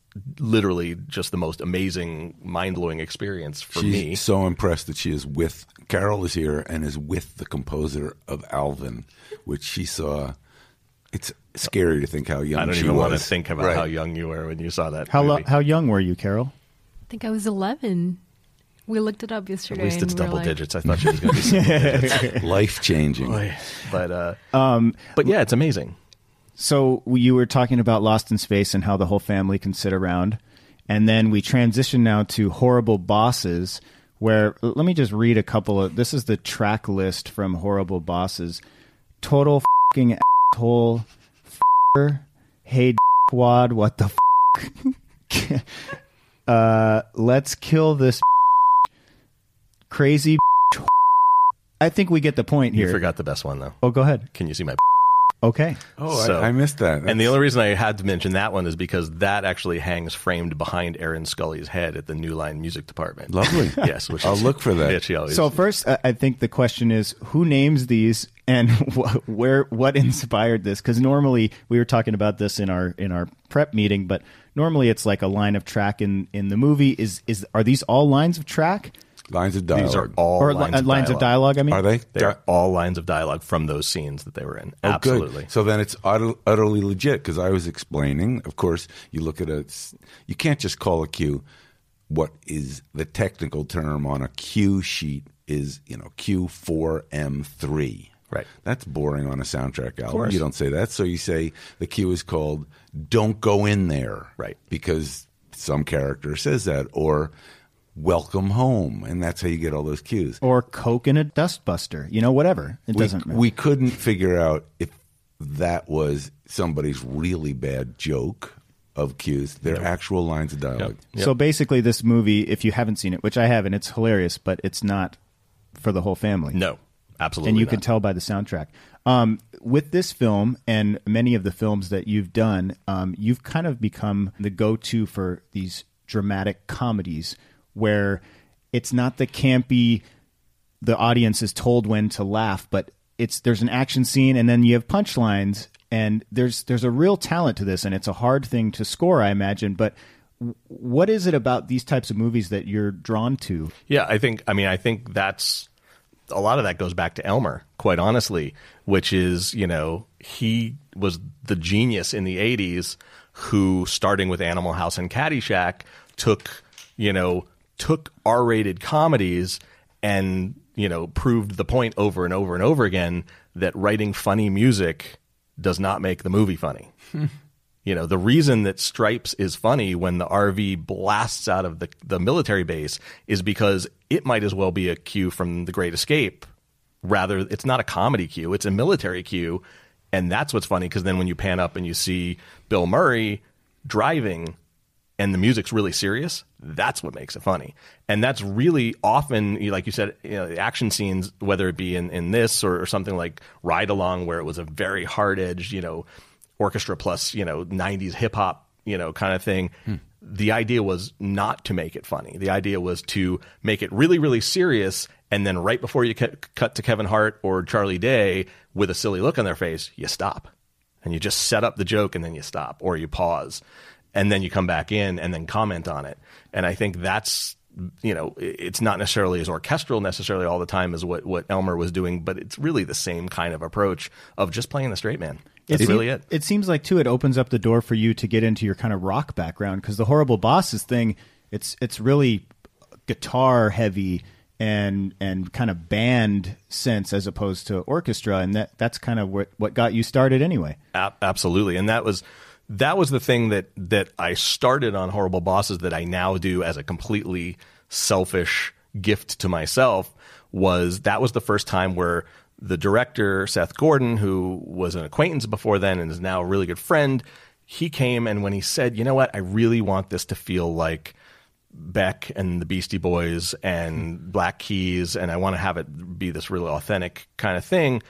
literally just the most amazing, mind blowing experience for She's me. so impressed that she is with Carol is here and is with the composer of Alvin, which she saw. It's scary to think how young I don't she even want to think about Right. how young you were when you saw that. How lo- how young were you, Carol? I think I was 11. We looked it up yesterday. At least it's double like, digits. I thought she was going to be single digits. life changing. But uh, but yeah, it's amazing. So you were talking about Lost in Space and how the whole family can sit around, and then we transition now to Horrible Bosses, where let me just read a couple of. This is the track list from Horrible Bosses. Total fucking asshole. F***er, hey wad, what the f- uh, let's kill this crazy. I think we get the point here. You forgot the best one though. Oh, go ahead. Can you see my? Okay. Oh, So- I, I missed that. And the only reason I had to mention that one is because that actually hangs framed behind Aaron Scully's head at the New Line Music Department. Lovely. yes, which I'll is- look for that. Always. So first, I I think the question is who names these and wh- where what inspired this? Because normally we were talking about this in our in our prep meeting, but normally it's like a line of track in in the movie. Is is are these all lines of track Uh, lines of dialogue. these are all or lines, li- of, lines dialogue. of dialogue? I mean, Are they? They're all lines of dialogue from those scenes that they were in. Oh, good. Absolutely. So then it's utter, utterly legit because I was explaining. Of course, you look at a. You can't just call a cue. What is the technical term on a cue sheet? Is you know Q four M three. Right. That's boring on a soundtrack album. You don't say that. So you say the cue is called "Don't Go In There." Right. Because some character says that, or "Welcome Home," and that's how you get all those cues. or Coke in a dustbuster? You know, whatever. It we, doesn't matter. we couldn't figure out if that was somebody's really bad joke of cues. They're actual lines of dialogue. Yep. So basically, this movie, if you haven't seen it, which I haven't, it's hilarious, but it's not for the whole family. No, absolutely. and you not. can tell by the soundtrack. Um, with this film and many of the films that you've done, um, you've kind of become the go-to for these dramatic comedies where it's not the campy. The audience is told when to laugh, but it's there's an action scene and then you have punchlines, and there's there's a real talent to this, and it's a hard thing to score, I imagine. But what is it about these types of movies that you're drawn to? Yeah, I think. I mean, I think that's a lot of that goes back to Elmer, quite honestly, which is you know he was the genius in the '80s who, starting with Animal House and Caddyshack, took you know took R-rated comedies and you know proved the point over and over and over again that writing funny music does not make the movie funny. You know, the reason that Stripes is funny when the RV blasts out of the, the military base is because it might as well be a cue from The Great Escape. Rather, it's not a comedy cue, it's a military cue. And that's what's funny because then when you pan up and you see Bill Murray driving and the music's really serious, that's what makes it funny. And that's really often, like you said, you know, the action scenes, whether it be in, in this or, or something like Ride Along, where it was a very hard edged, you know, orchestra plus, you know, 90s hip hop, you know, kind of thing. Hmm. The idea was not to make it funny. The idea was to make it really, really serious. And then right before you cut cut to Kevin Hart or Charlie Day with a silly look on their face, you stop and you just set up the joke and then you stop or you pause and then you come back in and then comment on it. And I think that's you know it's not necessarily as orchestral necessarily all the time as what what Elmer was doing, but it's really the same kind of approach of just playing the straight man. That's It really it. It seems like too. It opens up the door for you to get into your kind of rock background because the horrible bosses thing. It's it's really guitar heavy and and kind of band sense as opposed to orchestra, and that that's kind of what what got you started anyway. Absolutely, and that was that was the thing that that I started on horrible bosses that I now do as a completely selfish gift to myself. Was that was the first time where the director Seth Gordon, who was an acquaintance before then and is now a really good friend, he came and when he said, "You know what? I really want this to feel like." Beck and the Beastie Boys and Black Keys, and I want to have it be this really authentic kind of thing.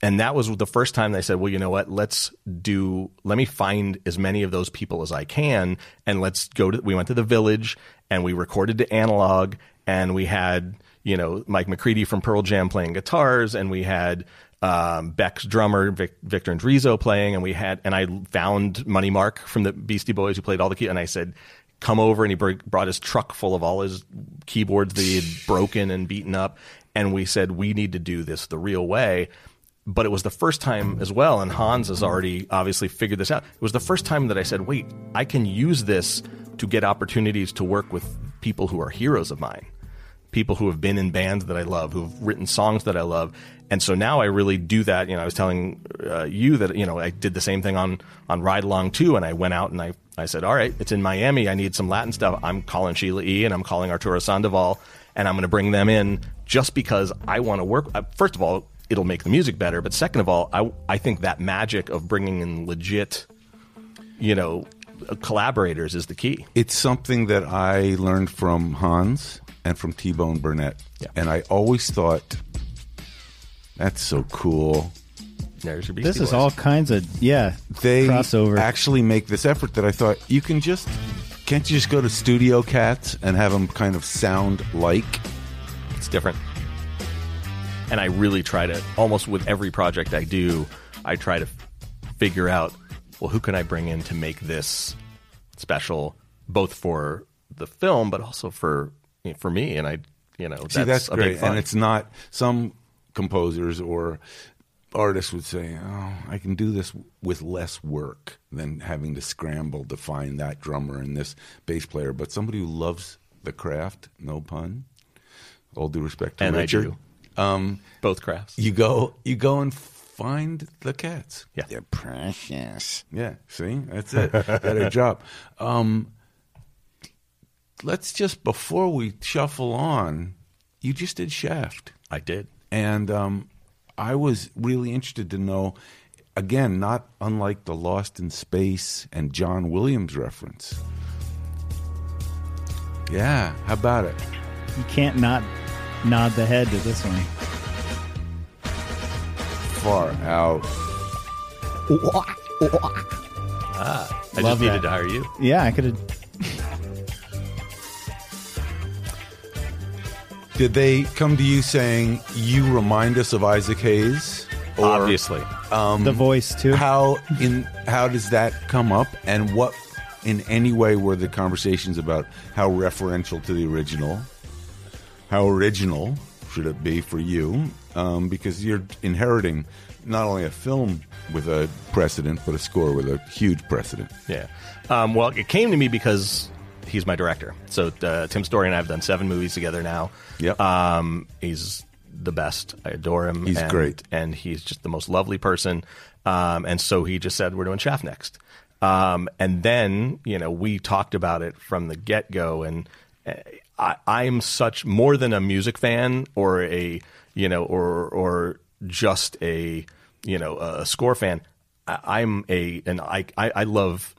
And that was the first time they said, well, you know what? Let's do, let me find as many of those people as I can. And let's go to, we went to the village and we recorded to analog and we had, you know, Mike McCready from Pearl Jam playing guitars and we had, um, Beck's drummer, Vic, Victor Indrizzo playing. And we had, and I found Money Mark from the Beastie Boys who played all the key. And I said, come over and he br- brought his truck full of all his keyboards that he had broken and beaten up. And we said, we need to do this the real way but it was the first time as well, and Hans has already obviously figured this out. It was the first time that I said, wait, I can use this to get opportunities to work with people who are heroes of mine, people who have been in bands that I love, who've written songs that I love. And so now I really do that. You know, I was telling uh, you that, you know, I did the same thing on, on Ride Along too, and I went out and I, I said, all right, it's in Miami. I need some Latin stuff. I'm calling Sheila E. and I'm calling Arturo Sandoval, and I'm going to bring them in just because I want to work. uh, First of all, it'll make the music better. But second of all, I I think that magic of bringing in legit, you know, uh, collaborators is the key. It's something that I learned from Hans and from T Bone Burnett. Yeah. And I always thought, that's so cool. There's your Beastie This is Boys. all kinds of yeah They crossover. actually make this effort that I thought you can just, can't you just go to Studio Cats and have them kind of sound like? it's different. And I really try to almost with every project I do, I try to figure out well who can I bring in to make this special, both for the film but also for for me. And I, you know, See, that's a big great. And it's not, some composers or artists would say, oh, I can do this with less work than having to scramble to find that drummer and this bass player. But somebody who loves the craft, no pun, all due respect to And I Richard, um, both crafts. you go, you go and find the cats. Yeah. They're precious. Yeah, see, that's it. Better job. Um, let's just before we shuffle on, you just did Shaft, I did. and um, I was really interested to know. again, not unlike the Lost in Space and John Williams reference. Yeah, how about it? You can't not nod the head to this one. Far out. Ah, I Love just needed that. to hire you. Yeah, I could have. Did they come to you saying you remind us of Isaac Hayes? Or Obviously. the voice too. how in how does that come up and what in any way were the conversations about how referential to the original how original should it be for you um, because you're inheriting not only a film with a precedent but a score with a huge precedent Yeah. Um, well, it came to me because he's my director. So uh, Tim Story and I have done seven movies together now. Yep. Um, he's the best. I adore him. He's and, great. and he's just the most lovely person. Um, and so he just said, "We're doing Shaft next." Um, and then you know we talked about it from the get go, and uh, I, I'm such more than a music fan or a you know or or just a you know a score fan. I, I'm a and I I, I love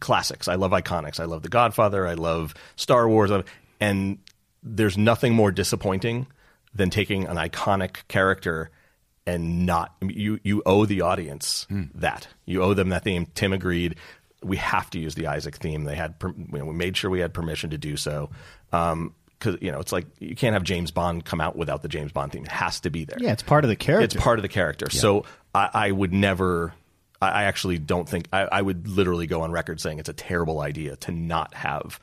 classics. I love iconics. I love The Godfather. I love Star Wars. And there's nothing more disappointing than taking an iconic character and not you. You owe the audience hmm. that. You owe them that theme. Tim agreed. We have to use the Isaac theme. They had. per- You know, we made sure we had permission to do so. Because you know, it's like you can't have James Bond come out without the James Bond theme. It has to be there. Yeah, it's part of the character. It's part of the character. So I, I would never. I I actually don't think I, I would literally go on record saying it's a terrible idea to not have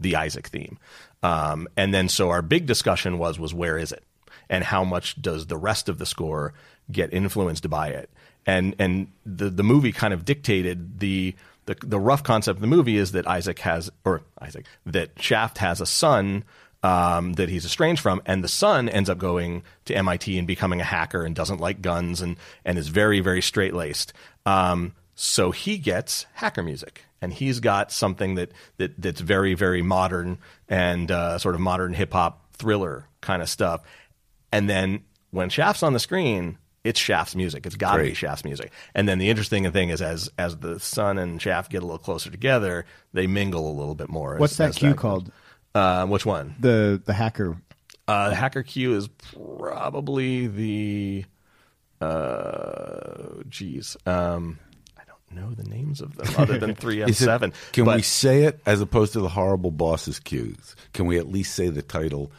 the Isaac theme. Um, and then so our big discussion was was where is it, and how much does the rest of the score get influenced by it? And and the the movie kind of dictated the. The, the rough concept of the movie is that Isaac has, or Isaac, that Shaft has a son um, that he's estranged from, and the son ends up going to MIT and becoming a hacker and doesn't like guns and and is very very straight laced. Um, so he gets hacker music, and he's got something that that that's very very modern and uh, sort of modern hip hop thriller kind of stuff. And then when Shaft's on the screen, it's Shaft's music. It's got to be Shaft's music. And then the interesting thing is, as as the son and Shaft get a little closer together, they mingle a little bit more. as- What's that as cue goes. called? Uh, which one? The the hacker. Uh, the hacker cue is probably the. Uh, geez, um, I don't know the names of them other than three M Is it- seven. can but we say it as opposed to the horrible bosses cues can we at least say the title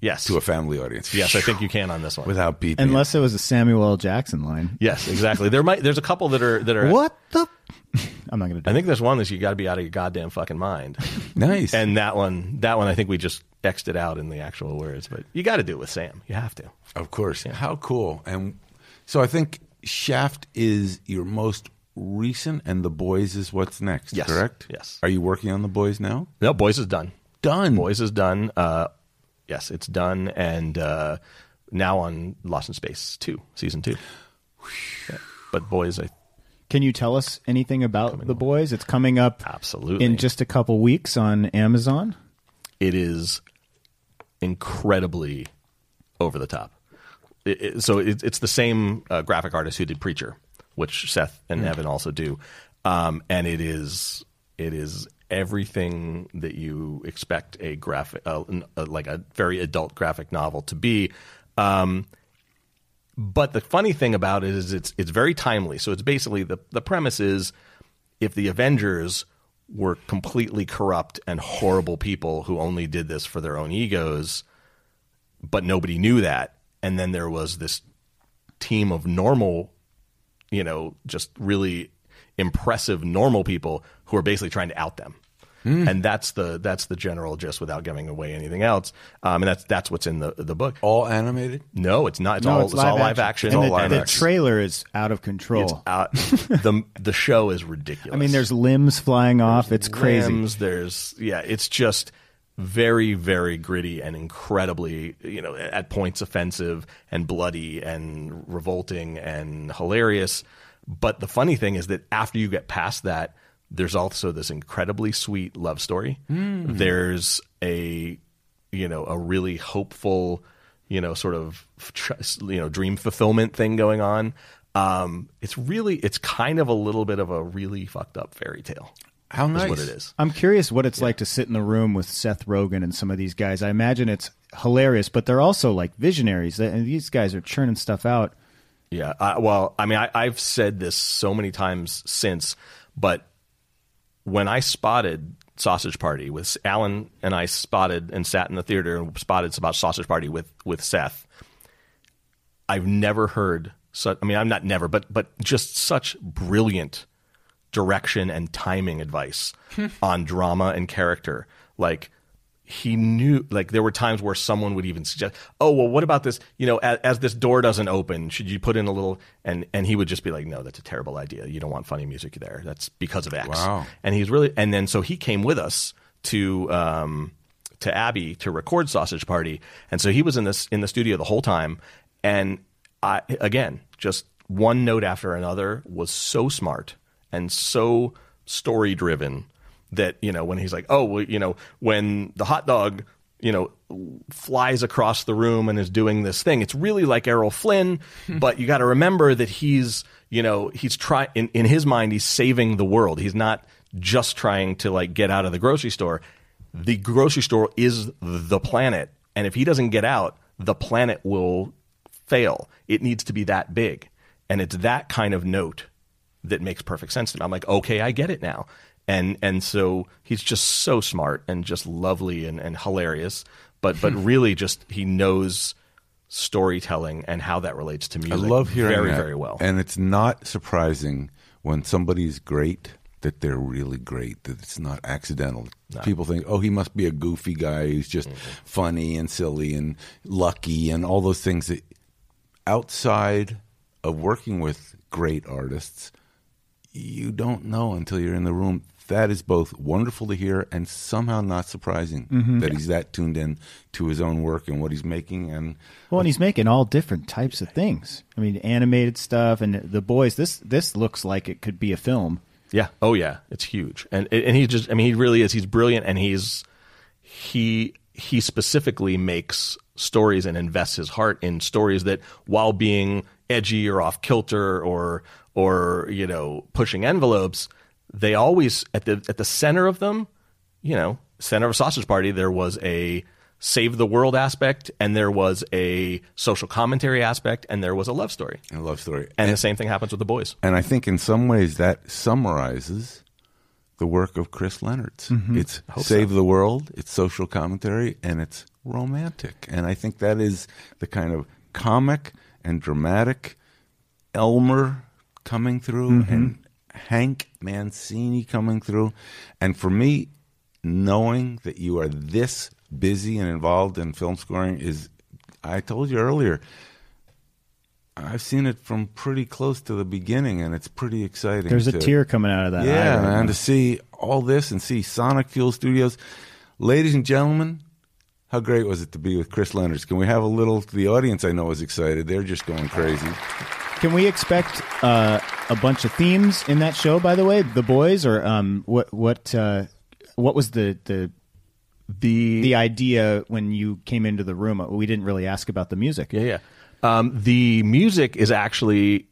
yes, to a family audience yes, I think you can on this one. without beeping Unless it was a Samuel L. Jackson line. yes, exactly. There might there's a couple that are that are. What the? I'm not gonna do. I think there's one that you got to be out of your goddamn fucking mind. nice And that one, that one, I think we just xed it out in the actual words. But you got to do it with Sam. You have to. Of course. How cool. And so I think Shaft is your most recent and The Boys is what's next, Yes. correct? Yes. Are you working on The Boys now? No, Boys is done. Done. Boys is done. Uh, yes, it's done, and uh, now on Lost in Space two, season two. Yeah. But Boys, I Can you tell us anything about the boys? It's coming up absolutely in just a couple weeks on Amazon. it is incredibly over the top. It, it- so it, it's the same uh, graphic artist who did Preacher, which Seth and Evan also do, um, and it is it is everything that you expect a graphic, uh, like a very adult graphic novel to be. Um, but the funny thing about it is it's it's very timely. So it's basically the the premise is if the Avengers were completely corrupt and horrible people who only did this for their own egos, but nobody knew that, and then there was this team of normal, you know, just really impressive normal people who are basically trying to out them. And that's the that's the general gist without giving away anything else. Um, and that's that's what's in the the book. All animated? No, it's not. It's No, all it's, all live action. And It's the, all live the action. trailer is out of control. It's out. the the show is ridiculous. I mean, there's limbs flying off. It's crazy. limbs, There's yeah, it's just very very gritty and incredibly you know at points offensive and bloody and revolting and hilarious. But the funny thing is that after you get past that, there's also this incredibly sweet love story. There's a you know a really hopeful you know sort of you know dream fulfillment thing going on. Um, it's really, it's kind of a little bit of a really fucked up fairy tale. How Is nice. what it is. I'm curious what it's like to sit in the room with Seth Rogen and some of these guys. I imagine it's hilarious, but they're also like visionaries. And these guys are churning stuff out. Yeah. I, well, I mean, I, I've said this so many times since, but when I spotted Sausage Party with Alan and I spotted and sat in the theater and spotted about Sausage Party with with Seth, I've never heard such. I mean, I'm not never, but but just such brilliant direction and timing advice hmm. on drama and character. Like he knew, like there were times where someone would even suggest, "Oh, well, what about this? You know, as, as this door doesn't open, should you put in a little?" And and he would just be like, "No, that's a terrible idea. You don't want funny music there. That's because of X." Wow. And he's really, and then so he came with us to. Um, to Abbey to record Sausage Party, and so he was in this in the studio the whole time. And I again, just one note after another was so smart and so story driven that you know when he's like, oh, well, you know, when the hot dog you know flies across the room and is doing this thing, it's really like Errol Flynn, hmm. but you got to remember that he's you know he's trying in, in his mind he's saving the world. He's not just trying to like get out of the grocery store. The grocery store is the planet and if he doesn't get out the planet will fail. It needs to be that big and it's that kind of note that makes perfect sense to me. I'm like okay i get it now and and so he's just so smart and just lovely and, and hilarious but but really just he knows storytelling and how that relates to music I love hearing very that. very well and it's not surprising when somebody's great that they're really great. That it's not accidental. People think, oh, he must be a goofy guy who's just Mm-hmm. funny and silly and lucky and all those things. That outside of working with great artists, you don't know until you're in the room. That is both wonderful to hear and somehow not surprising Mm-hmm. that he's that tuned in to his own work and what he's making. And Well, and he's making all different types of things. I mean, animated stuff and the boys. This this looks like it could be a film. Yeah. Oh yeah. It's huge. And and he just I mean he really is he's brilliant and he's he he specifically makes stories and invests his heart in stories that while being edgy or off kilter or or you know pushing envelopes they always at the at the center of them you know center of sausage party there was a save the world aspect and there was a social commentary aspect and there was a love story a love story. and the same thing happens with the boys And I think in some ways that summarizes the work of Chris Lennertz. Mm-hmm. It's Save the World, it's social commentary, and it's romantic. And I think that is the kind of comic and dramatic Elmer coming through mm-hmm. and Hank Mancini coming through. And for me, knowing that you are this busy and involved in film scoring is, I told you earlier, I've seen it from pretty close to the beginning, and it's pretty exciting. There's a to- tear coming out of that. Yeah, man, to see all this and see Sonic Fuel Studios. Ladies and gentlemen, how great was it to be with Chris Lennertz? Can we have a little? The audience I know is excited. They're just going crazy. Can we expect uh, a bunch of themes in that show? By the way, the boys, or um, what what uh, what was the the the the idea when you came into the room? We didn't really ask about the music. Yeah, yeah. Um, the music is actually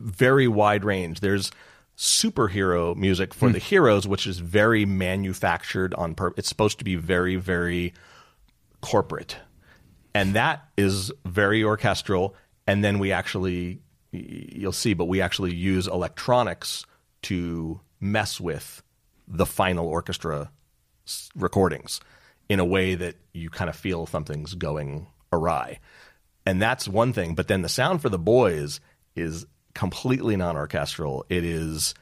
very wide range. There's superhero music for the heroes, which is very manufactured on purpose. It's supposed to be very, very corporate, and that is very orchestral. And then we actually, you'll see, but we actually use electronics to mess with the final orchestra recordings in a way that you kind of feel something's going awry. And that's one thing. But then the sound for the boys is completely non orchestral. It is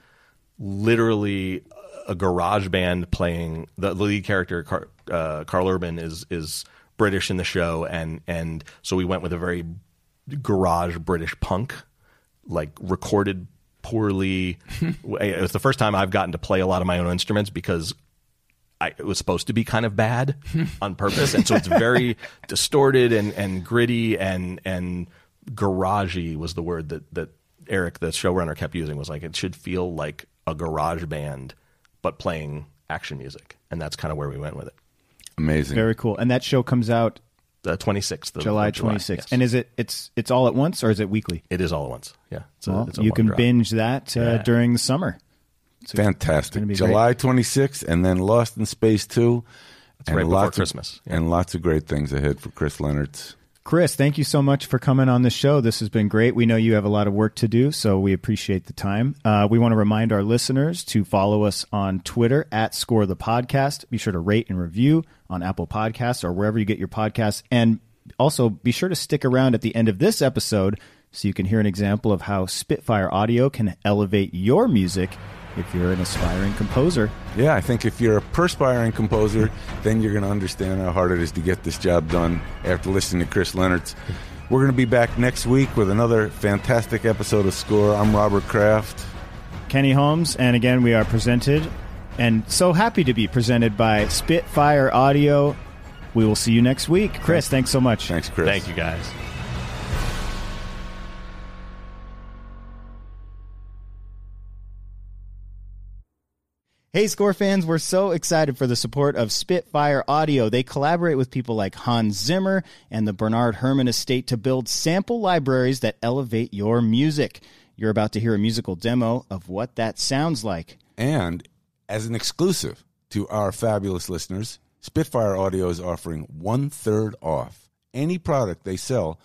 literally a garage band playing the, lead character Car, uh, Karl Urban is is British in the show and and so we went with a very garage British punk like recorded poorly it was the first time I've gotten to play a lot of my own instruments because I, it was supposed to be kind of bad on purpose, and so it's very distorted and, and gritty and and garagey was the word that that Eric, the showrunner, kept using. Was like it should feel like a garage band, but playing action music, and that's kind of where we went with it. Amazing. Very cool. And that show comes out the 26th. Of, July of July. 26th. Yes. And is it it's it's all at once or is it weekly? it is all at once. Yeah, it's a- Well, it's a you can drop. binge that uh, Yeah. during the summer. Fantastic. gonna July 26th, and then Lost in Space 2. and right before lots of- Christmas. Yeah. And lots of great things ahead for Chris Lennertz. Chris, thank you so much for coming on the show. This has been great. We know you have a lot of work to do, so we appreciate the time. Uh, we want to remind our listeners to follow us on Twitter at Score the Podcast. Be sure to rate and review on Apple Podcasts or wherever you get your podcasts. And also be sure to stick around at the end of this episode so you can hear an example of how Spitfire Audio can elevate your music if you're an aspiring composer. Yeah, I think if you're a perspiring composer, then you're going to understand how hard it is to get this job done after listening to Chris Lennertz. We're going to be back next week with another fantastic episode of Score. I'm Robert Kraft. Kenny Holmes, and again, we are presented and so happy to be presented by Spitfire Audio. We will see you next week. Chris, thanks so much. Thanks, Chris. Thank you, guys. Hey, Score fans, we're so excited for the support of Spitfire Audio. They collaborate with people like Hans Zimmer and the Bernard Herrmann Estate to build sample libraries that elevate your music. You're about to hear a musical demo of what that sounds like. And as an exclusive to our fabulous listeners, Spitfire Audio is offering one third off any product they sell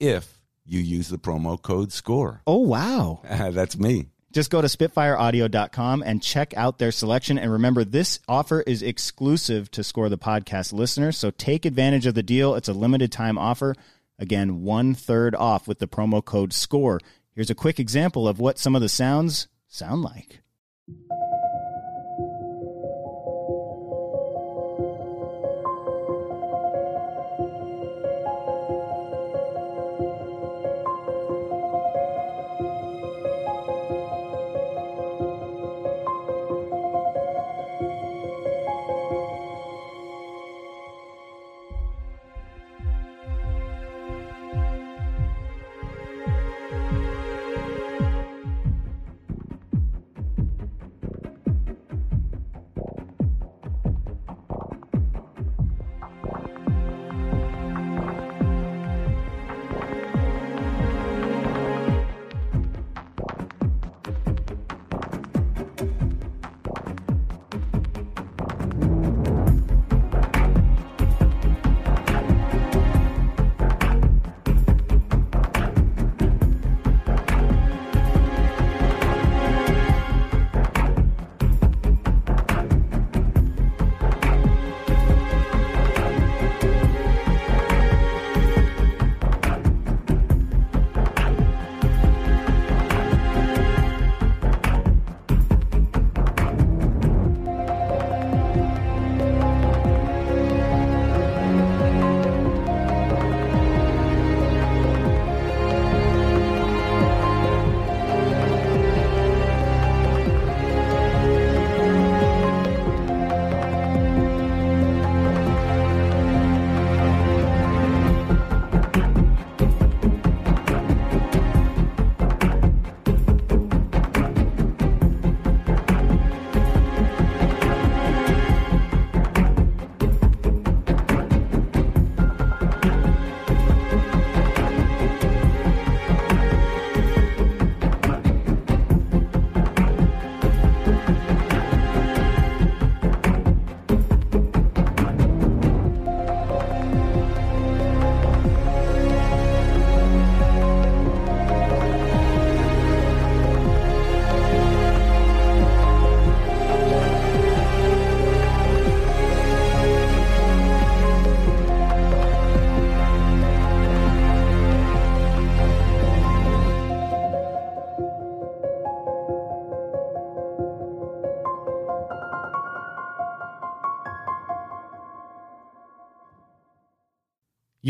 if you use the promo code SCORE. Oh, wow. That's me. Just go to SpitfireAudio.com and check out their selection. And remember, this offer is exclusive to Score the Podcast listeners. So take advantage of the deal. It's a limited time offer. Again, one third off with the promo code SCORE. Here's a quick example of what some of the sounds sound like.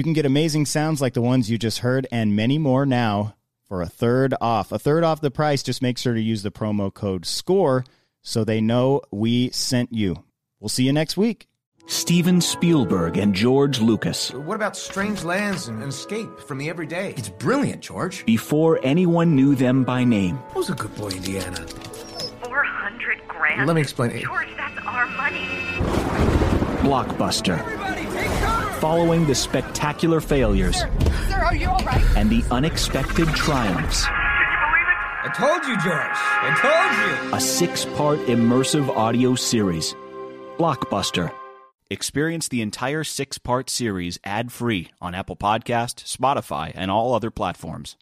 You can get amazing sounds like the ones you just heard and many more now for a third off. A third off the price. Just make sure to use the promo code SCORE so they know we sent you. We'll see you next week. Steven Spielberg and George Lucas. What about strange lands and escape from the everyday? It's brilliant, George. Before anyone knew them by name, Who's a good boy, Indiana? 400 grand. Let me explain it. George, that's our money. Blockbuster. Everybody, take cover! Following the spectacular failures Sir, are you all right? and the unexpected triumphs. I told you, George. I told you. A six part immersive audio series. Blockbuster. Experience the entire six part series ad free on Apple Podcast, Spotify, and all other platforms.